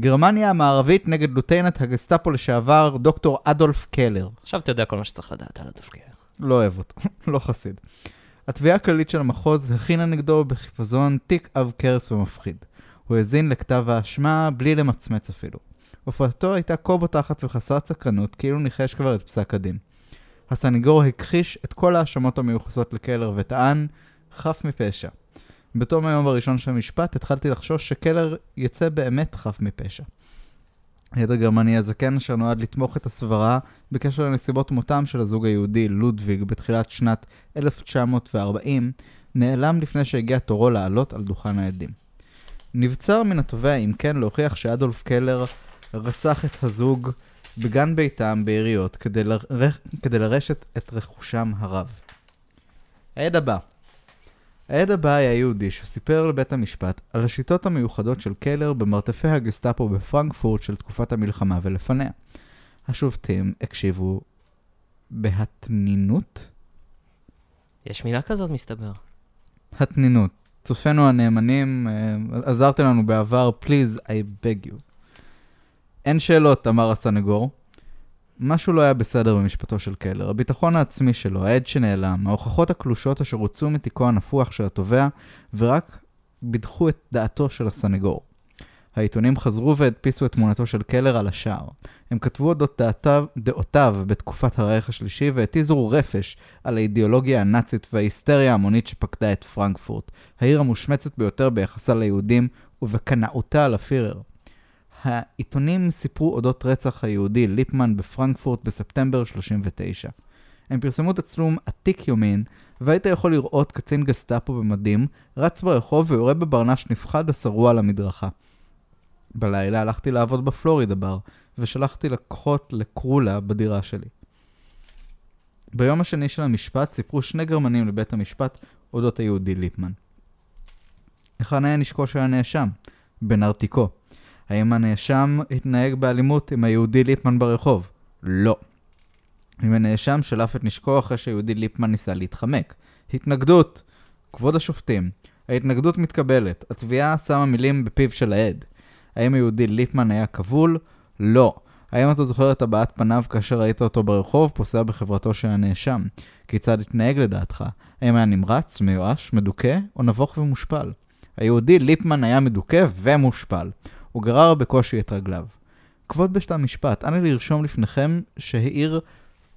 גרמניה המערבית נגד לוטיינט הגסטאפו לשעבר דוקטור אדולף קלר. עכשיו אתה יודע כל מה שצריך לדעת על הדווקא. לא אוהב אותו, לא חסיד. התביעה הכללית של המחוז הכינה נגדו בחיפזון תיק עב כרס ומפחיד. הוא האזין לכתב האשמה בלי למצמץ אפילו. הופעתו הייתה כה בוטחת וחסרת סקרנות, כאילו ניחש כבר את פסק הדין. הסניגור הכחיש את כל ההאשמות המיוחסות לקלר וטען, חף מפשע. בתום היום הראשון של המשפט התחלתי לחשוש שקלר יצא באמת חף מפשע. היד הגרמני הזקן אשר נועד לתמוך את הסברה בקשר לנסיבות מותם של הזוג היהודי לודוויג בתחילת שנת 1940, נעלם לפני שהגיע תורו לעלות על דוכן העדים. נבצר מן התובע אם כן להוכיח שאדולף קלר רצח את הזוג בגן ביתם ביריות כדי, לרש... כדי לרשת את רכושם הרב. העד הבא העד הבא היה יהודי שסיפר לבית המשפט על השיטות המיוחדות של קלר במרתפי הגסטאפו בפרנקפורט של תקופת המלחמה ולפניה. השופטים הקשיבו בהתנינות? יש מילה כזאת, מסתבר. התנינות. צופינו הנאמנים, אה, עזרתם לנו בעבר, please, I beg you. אין שאלות, אמר הסנגור. משהו לא היה בסדר במשפטו של קלר. הביטחון העצמי שלו, העד שנעלם, ההוכחות הקלושות אשר הוצאו מתיקו הנפוח של התובע, ורק בידחו את דעתו של הסנגור. העיתונים חזרו והדפיסו את תמונתו של קלר על השער. הם כתבו אודות דעתיו, דעותיו בתקופת הרייך השלישי והתיזו רפש על האידיאולוגיה הנאצית וההיסטריה ההמונית שפקדה את פרנקפורט, העיר המושמצת ביותר ביחסה ליהודים ובקנאותה על הפירר. העיתונים סיפרו אודות רצח היהודי ליפמן בפרנקפורט בספטמבר 39. הם פרסמו תצלום עתיק יומין, והיית יכול לראות קצין גסטאפו במדים, רץ ברחוב ויורה בברנש נפחד השרוע על המדרכה. בלילה הלכתי לעבוד בפלורידה בר, ושלחתי לקוחות לקרולה בדירה שלי. ביום השני של המשפט סיפרו שני גרמנים לבית המשפט אודות היהודי ליפמן. היכן היה נשקו של הנאשם? בנרתיקו. האם הנאשם התנהג באלימות עם היהודי ליפמן ברחוב? לא. אם הנאשם שלף את נשקו אחרי שהיהודי ליפמן ניסה להתחמק. התנגדות. כבוד השופטים, ההתנגדות מתקבלת. התביעה שמה מילים בפיו של העד. האם היהודי ליפמן היה כבול? לא. האם אתה זוכר את הבעת פניו כאשר ראית אותו ברחוב פוסע בחברתו של הנאשם? כיצד התנהג לדעתך? האם היה נמרץ, מיואש, מדוכא או נבוך ומושפל? היהודי ליפמן היה מדוכא ומושפל. הוא גרר בקושי את רגליו. כבוד בית המשפט, אנא לרשום לפניכם שהעיר,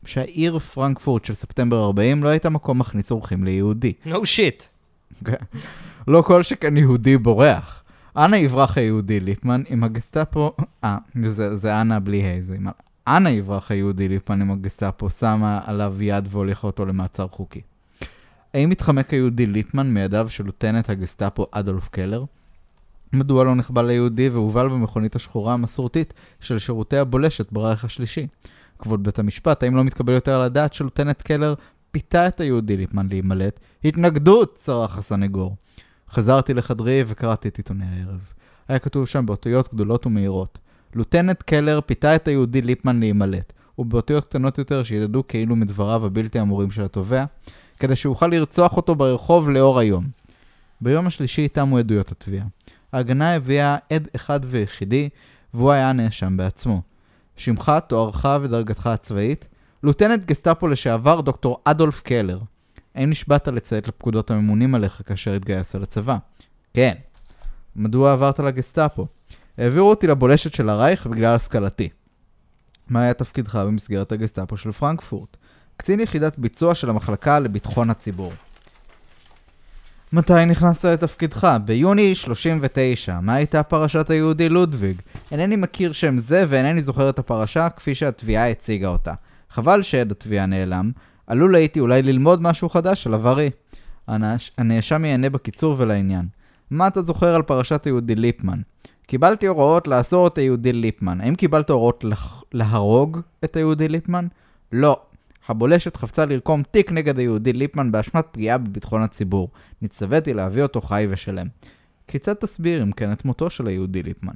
שהעיר פרנקפורט של ספטמבר 40 לא הייתה מקום מכניס אורחים ליהודי. No shit. לא כל שכן יהודי בורח. אנא יברח היהודי ליפמן עם הגסטאפו... אה, זה, זה אנא בלי ה' זה עם... אנא יברח היהודי ליפמן עם הגסטאפו, שמה עליו יד והוליכה אותו למעצר חוקי. האם התחמק היהודי ליפמן מידיו של לוטנט הגסטאפו אדולף קלר? מדוע לא נחבל היהודי והובל במכונית השחורה המסורתית של שירותי הבולשת ברייך השלישי? כבוד בית המשפט, האם לא מתקבל יותר לדעת שלוטנט קלר פיתה את היהודי ליפמן להימלט? התנגדות! צרח הסנגור. חזרתי לחדרי וקראתי את עיתוני הערב. היה כתוב שם באותיות גדולות ומהירות. לוטנט קלר פיתה את היהודי ליפמן להימלט, ובאותיות קטנות יותר שידדו כאילו מדבריו הבלתי אמורים של התובע, כדי שאוכל לרצוח אותו ברחוב לאור היום. ביום השלישי תמו עדויות התביעה. ההגנה הביאה עד אחד ויחידי, והוא היה הנאשם בעצמו. שמך, תוארך ודרגתך הצבאית? לוטנט גסטאפו לשעבר דוקטור אדולף קלר. האם נשבעת לציית לפקודות הממונים עליך כאשר התגייסת לצבא? כן. מדוע עברת לגסטאפו? העבירו אותי לבולשת של הרייך בגלל השכלתי. מה היה תפקידך במסגרת הגסטאפו של פרנקפורט? קצין יחידת ביצוע של המחלקה לביטחון הציבור. מתי נכנסת לתפקידך? ביוני 39. מה הייתה פרשת היהודי לודוויג? אינני מכיר שם זה ואינני זוכר את הפרשה כפי שהתביעה הציגה אותה. חבל שעד התביעה נעלם, עלול הייתי אולי ללמוד משהו חדש על עברי. הנאש... הנאשם יענה בקיצור ולעניין. מה אתה זוכר על פרשת היהודי ליפמן? קיבלתי הוראות לאסור את היהודי ליפמן. האם קיבלת הוראות לח... להרוג את היהודי ליפמן? לא. הבולשת חפצה לרקום תיק נגד היהודי ליפמן באשמת פגיעה בביטחון הציבור. נצטוויתי להביא אותו חי ושלם. כיצד תסביר אם כן את מותו של היהודי ליפמן?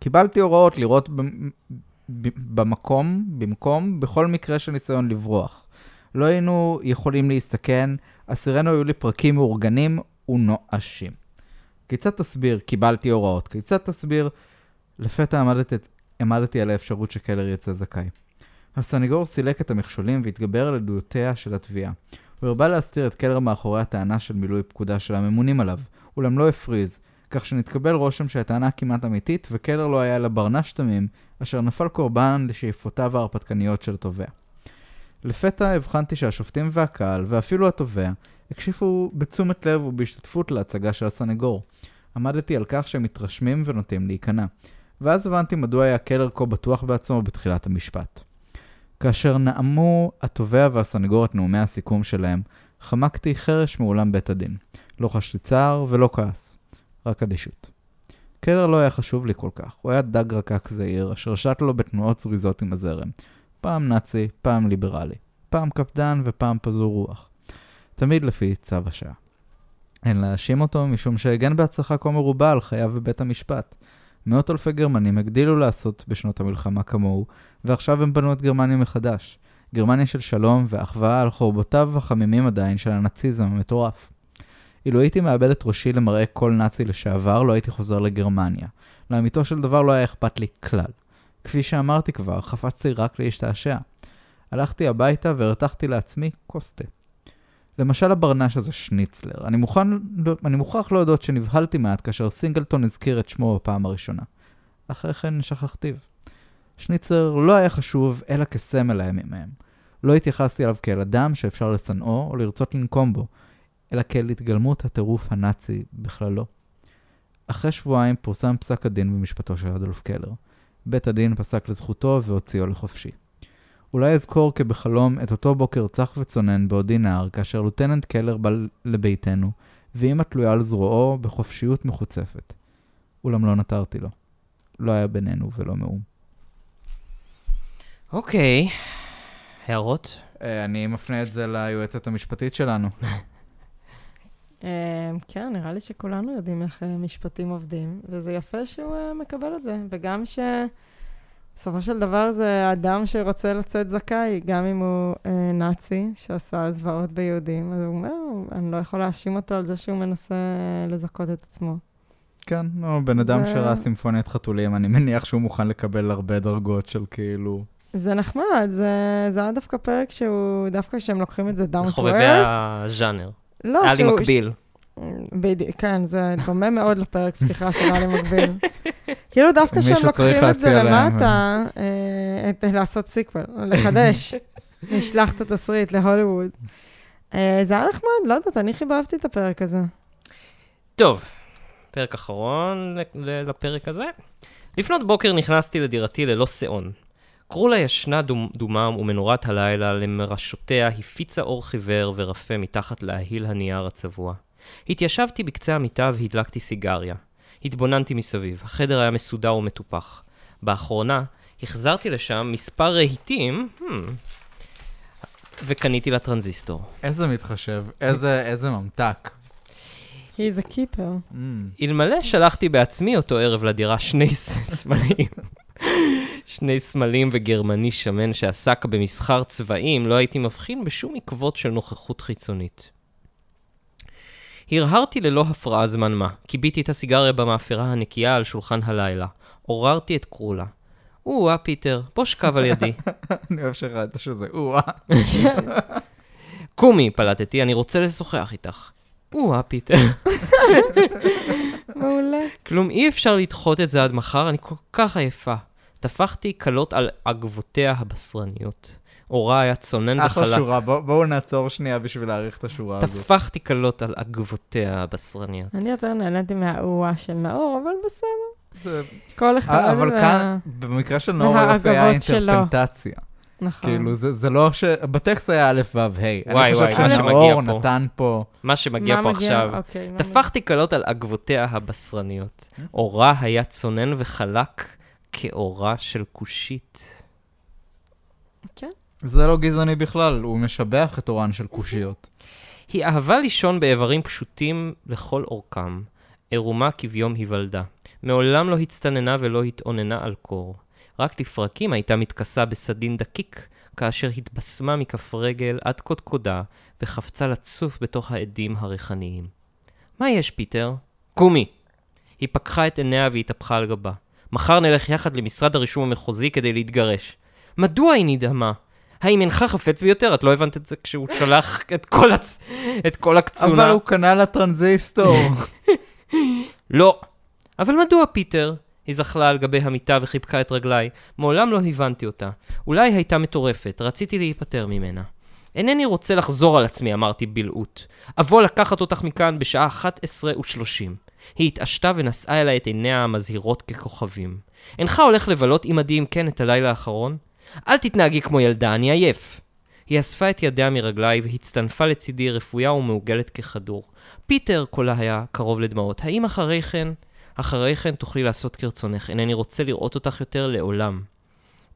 קיבלתי הוראות לראות ב... ב... במקום, במקום, בכל מקרה של ניסיון לברוח. לא היינו יכולים להסתכן, אסירינו היו לי פרקים מאורגנים ונואשים. כיצד תסביר, קיבלתי הוראות, כיצד תסביר, לפתע עמדתי, עמדתי על האפשרות שקלר יצא זכאי. הסנגור סילק את המכשולים והתגבר על עדויותיה של התביעה. הוא הרבה להסתיר את קלר מאחורי הטענה של מילוי פקודה של הממונים עליו, אולם לא הפריז, כך שנתקבל רושם שהטענה כמעט אמיתית, וקלר לא היה אלא ברנש תמים, אשר נפל קורבן לשאיפותיו ההרפתקניות של התובע. לפתע הבחנתי שהשופטים והקהל, ואפילו התובע, הקשיבו בתשומת לב ובהשתתפות להצגה של הסנגור. עמדתי על כך שהם מתרשמים ונוטים להיכנע. ואז הבנתי מדוע היה קלר כה בטוח בעצמו בתחילת המשפט. כאשר נאמו התובע והסנגור את נאומי הסיכום שלהם, חמקתי חרש מאולם בית הדין. לא חשתי צער ולא כעס, רק אדישות. קלר לא היה חשוב לי כל כך, הוא היה דג רקק זעיר, אשר שט לו בתנועות זריזות עם הזרם. פעם נאצי, פעם ליברלי. פעם קפדן ופעם פזור רוח. תמיד לפי צו השעה. אין להאשים אותו משום שהגן בהצלחה כה מרובה על חייו בבית המשפט. מאות אלפי גרמנים הגדילו לעשות בשנות המלחמה כמוהו, ועכשיו הם בנו את גרמניה מחדש. גרמניה של שלום ואחווה על חורבותיו החמימים עדיין של הנאציזם המטורף. אילו הייתי מאבד את ראשי למראה כל נאצי לשעבר, לא הייתי חוזר לגרמניה. לאמיתו של דבר לא היה אכפת לי כלל. כפי שאמרתי כבר, חפצתי רק להשתעשע. הלכתי הביתה והרתחתי לעצמי כוס תה. למשל הברנש הזה שניצלר. אני, מוכן, אני מוכרח להודות שנבהלתי מעט כאשר סינגלטון הזכיר את שמו בפעם הראשונה. אחרי כן שכחתיו. שניצלר לא היה חשוב אלא כסמל הימים ההם. לא התייחסתי אליו כאל אדם שאפשר לשנאו או לרצות לנקום בו, אלא כאל התגלמות הטירוף הנאצי בכללו. אחרי שבועיים פורסם פסק הדין במשפטו של אדולף קלר. בית הדין פסק לזכותו והוציאו לחופשי. אולי אזכור כבחלום את אותו בוקר צח וצונן בעודי נער, כאשר לוטננט קלר בא לביתנו, ואמא תלויה על זרועו בחופשיות מחוצפת. אולם לא נתרתי לו. לא היה בינינו ולא מאום. אוקיי, הערות? אה, אני מפנה את זה ליועצת המשפטית שלנו. אה, כן, נראה לי שכולנו יודעים איך אה, משפטים עובדים, וזה יפה שהוא אה, מקבל את זה, וגם שבסופו של דבר זה אדם שרוצה לצאת זכאי, גם אם הוא אה, נאצי שעשה זוועות ביהודים, אז הוא אומר, אני לא יכול להאשים אותו על זה שהוא מנסה אה, לזכות את עצמו. כן, לא, בן אדם זה- שראה סימפוניית חתולים, אני מניח שהוא מוכן לקבל הרבה דרגות של כאילו... זה נחמד, זה, זה היה דווקא פרק שהוא, דווקא כשהם לוקחים את זה down to חובבי earth. הז'אנר. לא, היה לי מקביל. בדיוק, כן, זה דומה מאוד לפרק פתיחה של עלי מקביל. כאילו דווקא צריך לוקחים את זה להם, למטה, אה, את- לעשות sequel, לחדש, נשלח את התסריט להוליווד. אה, זה היה נחמד, לא יודעת, אני חיבבתי את הפרק הזה. טוב, פרק אחרון לפרק הזה. לפנות בוקר נכנסתי לדירתי ללא שעון. קרולה ישנה דומ, דומם ומנורת הלילה למרשותיה הפיצה אור חיוור ורפה מתחת להיל הנייר הצבוע. התיישבתי בקצה המיטה והדלקתי סיגריה. התבוננתי מסביב, החדר היה מסודר ומטופח. באחרונה, החזרתי לשם מספר רהיטים, hmm, וקניתי לה טרנזיסטור. איזה מתחשב, איזה איזה ממתק. He's a keeper. Mm. אלמלא שלחתי בעצמי אותו ערב לדירה שני סמלים. שני סמלים וגרמני שמן שעסק במסחר צבעים, לא הייתי מבחין בשום עקבות של נוכחות חיצונית. הרהרתי ללא הפרעה זמן מה, כיביתי את הסיגריה במאפרה הנקייה על שולחן הלילה. עוררתי את קרולה. או-אה, פיטר, בוא שכב על ידי. אני אוהב שראית שזה או-אה. קומי, פלטתי, אני רוצה לשוחח איתך. או-אה, פיטר. מעולה. כלום אי אפשר לדחות את זה עד מחר, אני כל כך עייפה. טפחתי כלות על עגבותיה הבשרניות. אורה היה צונן אחלה וחלק. שורה, בוא- בואו נעצור שנייה בשביל להעריך את השורה הזאת. טפחתי כלות על עגבותיה הבשרניות. אני יותר נהניתי מהאוה של נאור, אבל בסדר. זה- כל אחד אה, אבל וה- כאן, במקרה של נאור היה. אינטרפנטציה. נכון. כאילו, זה זה לא ש... בטקסט היה א' ו' ה'. וואי, אני וואי, חושב מה שנאור שמגיע פה. נתן פה... מה שמגיע מה פה מגיע? עכשיו. אוקיי, טפחתי כלות על עגבותיה הבשרניות. אורה היה צונן וחלק כאורה של כושית. זה לא גזעני בכלל, הוא משבח את אורן של קושיות. היא אהבה לישון באיברים פשוטים לכל אורכם. עירומה כביום היוולדה. מעולם לא הצטננה ולא התאוננה על קור. רק לפרקים הייתה מתכסה בסדין דקיק, כאשר התבשמה מכף רגל עד קודקודה, וחפצה לצוף בתוך העדים הריחניים. מה יש, פיטר? קומי! היא פקחה את עיניה והתהפכה על גבה. מחר נלך יחד למשרד הרישום המחוזי כדי להתגרש. מדוע היא נדהמה? האם אינך חפץ ביותר? את לא הבנת את זה כשהוא שלח את כל, הצ... את כל הקצונה? אבל הוא קנה לה טרנזיסטור. לא. אבל מדוע, פיטר? היא זחלה על גבי המיטה וחיבקה את רגליי. מעולם לא הבנתי אותה. אולי הייתה מטורפת, רציתי להיפטר ממנה. אינני רוצה לחזור על עצמי, אמרתי בלאות. אבוא לקחת אותך מכאן בשעה 11 ושלושים. היא התעשתה ונשאה אליי את עיניה המזהירות ככוכבים. אינך הולך לבלות עמדי אם כן את הלילה האחרון? אל תתנהגי כמו ילדה, אני עייף. היא אספה את ידיה מרגליי והצטנפה לצידי רפויה ומעוגלת ככדור. פיטר, קולה היה קרוב לדמעות. האם אחרי כן? אחרי כן תוכלי לעשות כרצונך, אינני רוצה לראות אותך יותר לעולם.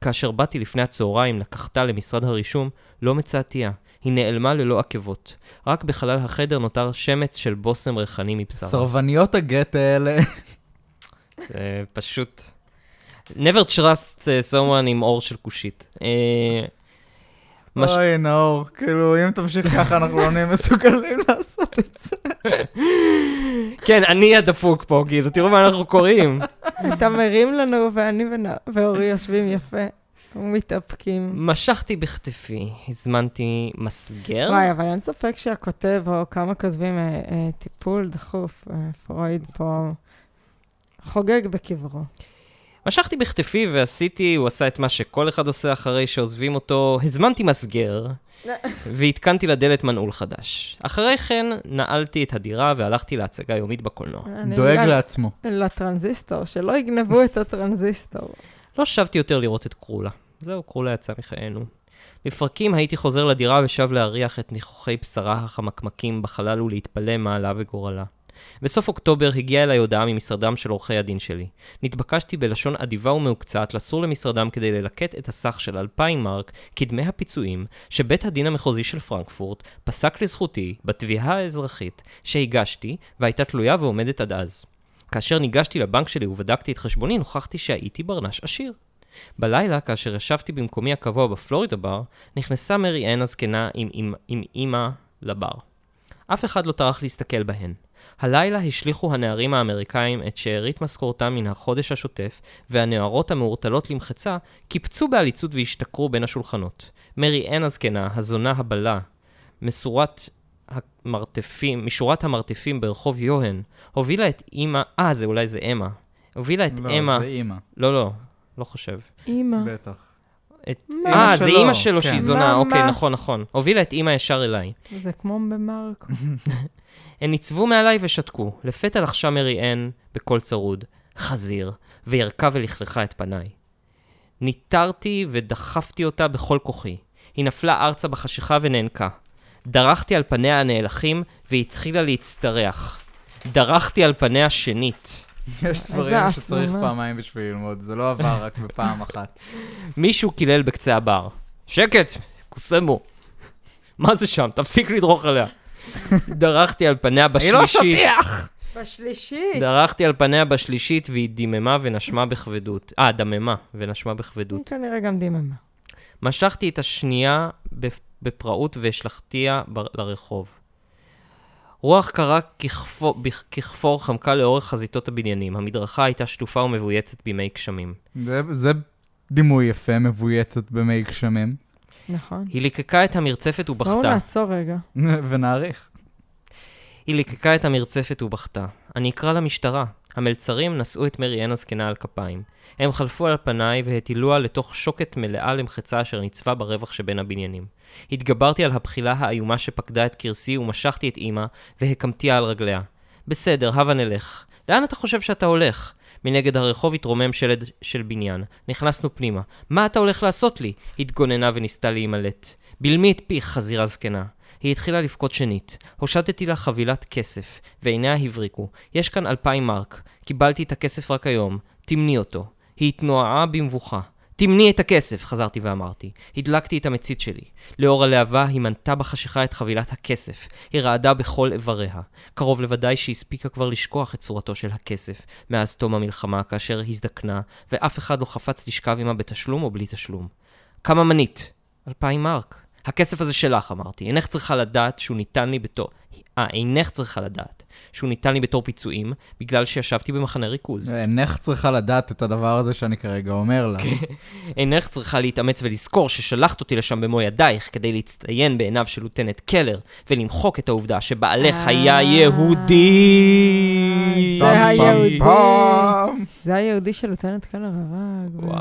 כאשר באתי לפני הצהריים לקחתה למשרד הרישום, לא מצאתיה. היא נעלמה ללא עקבות. רק בחלל החדר נותר שמץ של בושם ריחני מבשרה. סרבניות הגט האלה. זה פשוט... never trust uh, someone עם אור של כושית. מש- אוי, נאור, כאילו, אם תמשיך ככה, אנחנו לא נהיה מסוגלים לעשות את זה. כן, אני הדפוק פה, כאילו, תראו מה אנחנו קוראים. אתה מרים לנו, ואני ואורי יושבים יפה, ומתאפקים. משכתי בכתפי, הזמנתי מסגר. וואי, אבל אין ספק שהכותב, או כמה כותבים, אה, אה, טיפול דחוף, אה, פרויד פה חוגג בקברו. משכתי בכתפי ועשיתי, הוא עשה את מה שכל אחד עושה אחרי שעוזבים אותו, הזמנתי מסגר, והתקנתי לדלת מנעול חדש. אחרי כן, נעלתי את הדירה והלכתי להצגה יומית בקולנוע. דואג לעצמו. לטרנזיסטור, שלא יגנבו את הטרנזיסטור. לא שבתי יותר לראות את קרולה. זהו, קרולה יצא מחיינו. לפרקים הייתי חוזר לדירה ושב להריח את ניחוחי בשרה החמקמקים בחלל ולהתפלא מעלה וגורלה. בסוף אוקטובר הגיעה אליי הודעה ממשרדם של עורכי הדין שלי. נתבקשתי בלשון אדיבה ומהוקצעת לסור למשרדם כדי ללקט את הסך של 2,000 מרק כדמי הפיצויים שבית הדין המחוזי של פרנקפורט פסק לזכותי בתביעה האזרחית שהגשתי והייתה תלויה ועומדת עד אז. כאשר ניגשתי לבנק שלי ובדקתי את חשבוני, נוכחתי שהייתי ברנש עשיר. בלילה, כאשר ישבתי במקומי הקבוע בפלורידה בר, נכנסה מרי אן הזקנה עם, עם, עם אימא לבר. אף אחד לא טרח להסתכל בהן. הלילה השליכו הנערים האמריקאים את שארית משכורתם מן החודש השוטף, והנערות המעורטלות למחצה קיפצו בעליצות והשתכרו בין השולחנות. מרי אן הזקנה, הזונה הבלה, מסורת המרתפים, משורת המרתפים ברחוב יוהן, הובילה את אימא, אה, זה אולי זה אמה. הובילה את לא, אמה, זה אימא. לא, לא, לא חושב. אימא. בטח. את... אה, זה אימא שלו כן. שהיא זונה, מה, אוקיי, מה? נכון, נכון. הובילה את אימא ישר אליי. זה כמו במרקו. הן ניצבו מעליי ושתקו. לפתע לחשה מרי אן בקול צרוד, חזיר, וירקה ולכלכה את פניי. ניטרתי ודחפתי אותה בכל כוחי. היא נפלה ארצה בחשיכה ונאנקה. דרכתי על פניה הנאלחים והתחילה להצטרח. דרכתי על פניה שנית. יש דברים שצריך. פעמיים בשביל ללמוד, זה לא עבר רק בפעם אחת. מישהו קילל בקצה הבר. שקט, קוסמו. מה זה שם? תפסיק לדרוך עליה. דרכתי על פניה אני לא בשלישית. שטיח! בשלישית. דרכתי על פניה בשלישית והיא דיממה ונשמה בכבדות. אה, דממה ונשמה בכבדות. היא כנראה גם דיממה. משכתי את השנייה בפ- בפראות והשלכתיה לרחוב. רוח קרה ככפור, חמקה לאורך חזיתות הבניינים. המדרכה הייתה שטופה ומבויצת בימי גשמים. זה- זה דימוי יפה, מבויצת במי גשמים. נכון. היא ליקקה את המרצפת בואו ובכתה. נעצור רגע. ונעריך. היא ליקקה את המרצפת ובכתה. אני אקרא למשטרה. המלצרים נשאו את מרי אן הזקנה על כפיים. הם חלפו על פניי והטילוה לתוך שוקת מלאה למחצה אשר ניצבה ברווח שבין הבניינים. התגברתי על הבחילה האיומה שפקדה את כרסי ומשכתי את אמא והקמתיה על רגליה. בסדר, הבה נלך. לאן אתה חושב שאתה הולך? מנגד הרחוב התרומם שלד של בניין. נכנסנו פנימה. מה אתה הולך לעשות לי? התגוננה וניסתה להימלט. בלמי את פיך, חזירה זקנה. היא התחילה לבכות שנית. הושטתי לה חבילת כסף, ועיניה הבריקו. יש כאן אלפיים מרק. קיבלתי את הכסף רק היום. תמני אותו. היא התנועה במבוכה. תמני את הכסף, חזרתי ואמרתי. הדלקתי את המצית שלי. לאור הלהבה היא מנתה בחשיכה את חבילת הכסף. היא רעדה בכל איבריה. קרוב לוודאי שהספיקה כבר לשכוח את צורתו של הכסף, מאז תום המלחמה, כאשר הזדקנה, ואף אחד לא חפץ לשכב עמה בתשלום או בלי תשלום. כמה מנית? אלפיים מרק. הכסף הזה שלך, אמרתי. אינך צריכה לדעת שהוא ניתן לי בתור... אה, אינך צריכה לדעת שהוא ניתן לי בתור פיצויים, בגלל שישבתי במחנה ריכוז. אינך צריכה לדעת את הדבר הזה שאני כרגע אומר לה. אינך צריכה להתאמץ ולזכור ששלחת אותי לשם במו ידייך כדי להצטיין בעיניו של ליeutenant קלר, ולמחוק את העובדה שבעלך אה, היה יהודי. זה היהודי. זה היהודי של ליeutenant קלר הרג.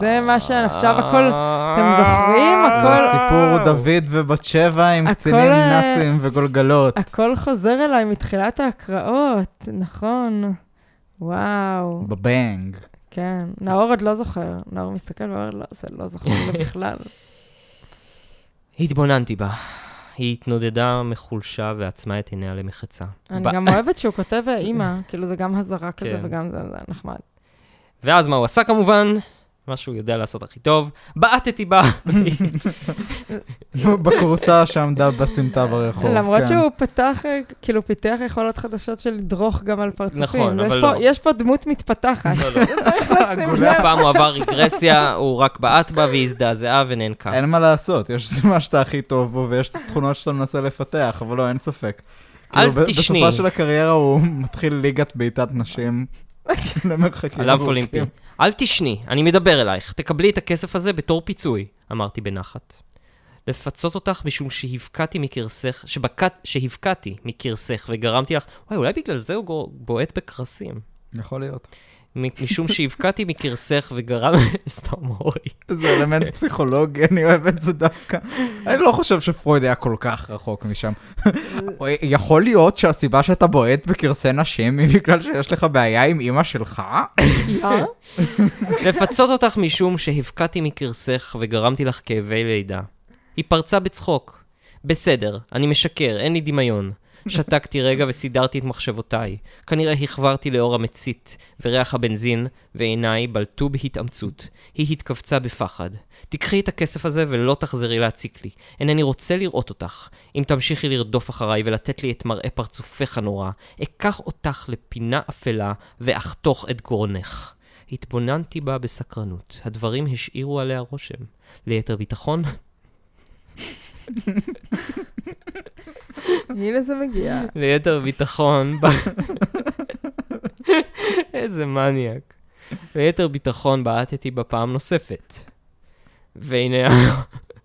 זה מה שעכשיו הכל... אתם זוכרים? הכל... סיפור דוד ובת שבע עם קצינים אה, נאצים וגולגלות. הכל חוזר אליי מתחילת ההקראות, נכון. וואו, בבנג. כן. נאור עוד לא זוכר. נאור מסתכל ואומר, לא, זה לא זוכר לי בכלל. התבוננתי בה. היא התנודדה מחולשה ועצמה את עיניה למחצה. אני ב- גם אוהבת שהוא כותב אימא, כאילו זה גם הזרה כזה כן. וגם זה זה נחמד. ואז מה הוא עשה כמובן? מה שהוא יודע לעשות הכי טוב, בעטתי בה. בכורסה שעמדה בסמטה ברחוב. למרות כן. שהוא פתח, אה, כאילו פיתח יכולות חדשות של לדרוך גם על פרצופים. נכון, אבל לא. יש פה דמות מתפתחת. צריך לשים לב. הפעם הוא עבר רגרסיה, הוא רק בעט בה והיא הזדעזעה ונאנקה. אין מה לעשות, יש מה שאתה הכי טוב בו ויש את התכונות שאתה מנסה לפתח, אבל לא, אין ספק. אל כאילו, תשני. בסופה של הקריירה הוא מתחיל ליגת בעיטת נשים למרחקים על אף אולימפי. אל תשני, אני מדבר אלייך. תקבלי את הכסף הזה בתור פיצוי, אמרתי בנחת. לפצות אותך משום שהבקעתי מקרסך, שבקעת, שהבקעתי מקרסך וגרמתי לך, וואי, אולי בגלל זה הוא בועט בקרסים. יכול להיות. משום שהבקעתי מקרסך וגרם... סתם אורי. זה אלמנט פסיכולוגי, אני אוהב את זה דווקא. אני לא חושב שפרויד היה כל כך רחוק משם. יכול להיות שהסיבה שאתה בועט בקרסי נשים היא בגלל שיש לך בעיה עם אימא שלך? אה? לפצות אותך משום שהבקעתי מקרסך וגרמתי לך כאבי לידה. היא פרצה בצחוק. בסדר, אני משקר, אין לי דמיון. שתקתי רגע וסידרתי את מחשבותיי. כנראה הכברתי לאור המצית, וריח הבנזין, ועיניי בלטו בהתאמצות. היא התכווצה בפחד. תיקחי את הכסף הזה ולא תחזרי להציק לי. אינני רוצה לראות אותך. אם תמשיכי לרדוף אחריי ולתת לי את מראה פרצופך הנורא, אקח אותך לפינה אפלה ואחתוך את גרונך. התבוננתי בה בסקרנות. הדברים השאירו עליה רושם. ליתר ביטחון, הנה זה מגיע. ליתר ביטחון. איזה מניאק. ליתר ביטחון בעטתי בה פעם נוספת. והנה,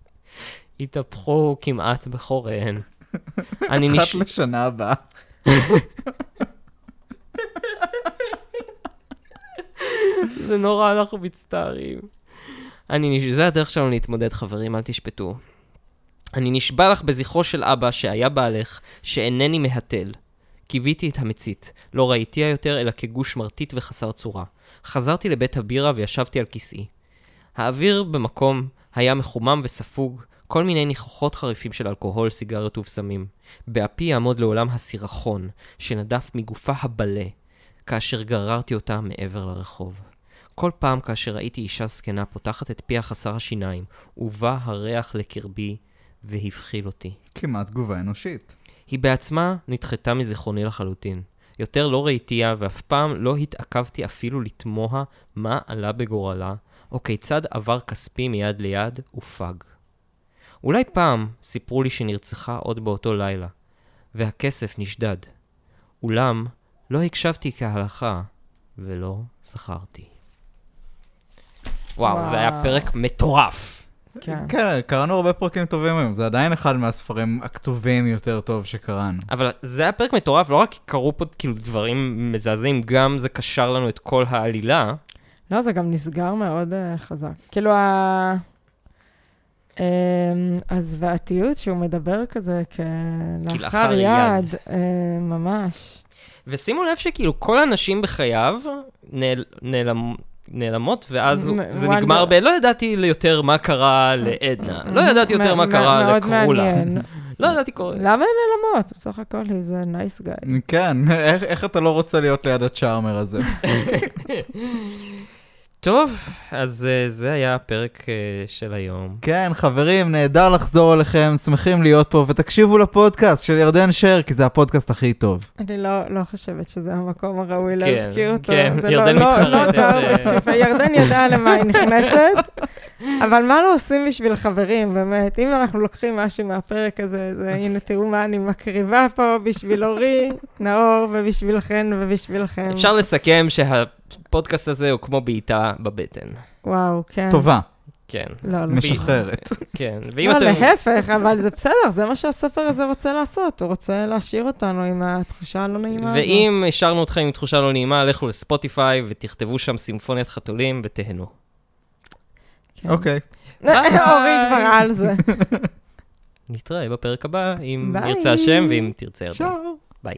התהפכו כמעט בחוריהן. אני אחת נש... לשנה הבאה. זה נורא, אנחנו מצטערים. אני נש... זה הדרך שלנו להתמודד, חברים, אל תשפטו. אני נשבע לך בזכרו של אבא שהיה בעלך, שאינני מהתל. קיוויתי את המצית, לא ראיתיה יותר אלא כגוש מרטיט וחסר צורה. חזרתי לבית הבירה וישבתי על כיסאי. האוויר במקום היה מחומם וספוג, כל מיני ניחוחות חריפים של אלכוהול, סיגריות ובשמים. באפי יעמוד לעולם הסירחון, שנדף מגופה הבלה, כאשר גררתי אותה מעבר לרחוב. כל פעם כאשר ראיתי אישה זקנה פותחת את פיה חסר השיניים, ובא הריח לקרבי והבחיל אותי. כמעט תגובה אנושית. היא בעצמה נדחתה מזיכרוני לחלוטין. יותר לא ראיתיה, ואף פעם לא התעכבתי אפילו לתמוה מה עלה בגורלה, או כיצד עבר כספי מיד ליד ופג. אולי פעם סיפרו לי שנרצחה עוד באותו לילה, והכסף נשדד. אולם לא הקשבתי כהלכה, ולא זכרתי. וואו, זה היה וואו. פרק מטורף. כן. כן, קראנו הרבה פרקים טובים היום, זה עדיין אחד מהספרים הכתובים יותר טוב שקראנו. אבל זה היה פרק מטורף, לא רק כי קרו פה כאילו דברים מזעזעים, גם זה קשר לנו את כל העלילה. לא, זה גם נסגר מאוד uh, חזק. כאילו, ה... um, הזוועתיות שהוא מדבר כזה כלאחר יד, יד. uh, ממש. ושימו לב שכאילו כל הנשים בחייו נעל, נעלם, נעלמות, ואז זה נגמר ב... לא ידעתי יותר מה קרה לעדנה, לא ידעתי יותר מה קרה לקרולה. לא ידעתי קורה. למה הן נעלמות? בסך הכל זה נייס גאי. כן, איך, איך אתה לא רוצה להיות ליד הצ'ארמר הזה? טוב, אז אה, זה היה הפרק אה, של היום. כן, חברים, נהדר לחזור אליכם, שמחים להיות פה, ותקשיבו לפודקאסט של ירדן שר, כי זה הפודקאסט הכי טוב. אני לא, לא חושבת שזה המקום הראוי כן, להזכיר אותו. כן, ירדן לא, לא, מתחרטת, לא אה. בפיפ"א. ירדן ידעה למה היא נכנסת, אבל מה לא עושים בשביל חברים, באמת? אם אנחנו לוקחים משהו מהפרק הזה, זה הנה, תראו מה אני מקריבה פה בשביל אורי, נאור, ובשבילכן ובשבילכם. אפשר לסכם שהפודקאסט הזה הוא כמו בעיטה בבטן. וואו, כן. טובה, כן, לא, לא. משחררת. כן. ואם לא, אתם... להפך, אבל זה בסדר, זה מה שהספר הזה רוצה לעשות, הוא רוצה להשאיר אותנו עם התחושה הלא נעימה הזאת. ואם השארנו אתכם עם תחושה לא נעימה, לכו לספוטיפיי ותכתבו שם סימפוניית חתולים ותהנו. כן. אוקיי. ביי. אורי כבר על זה. נתראה בפרק הבא, אם. ירצה השם ואם תרצה. צ'או. ביי.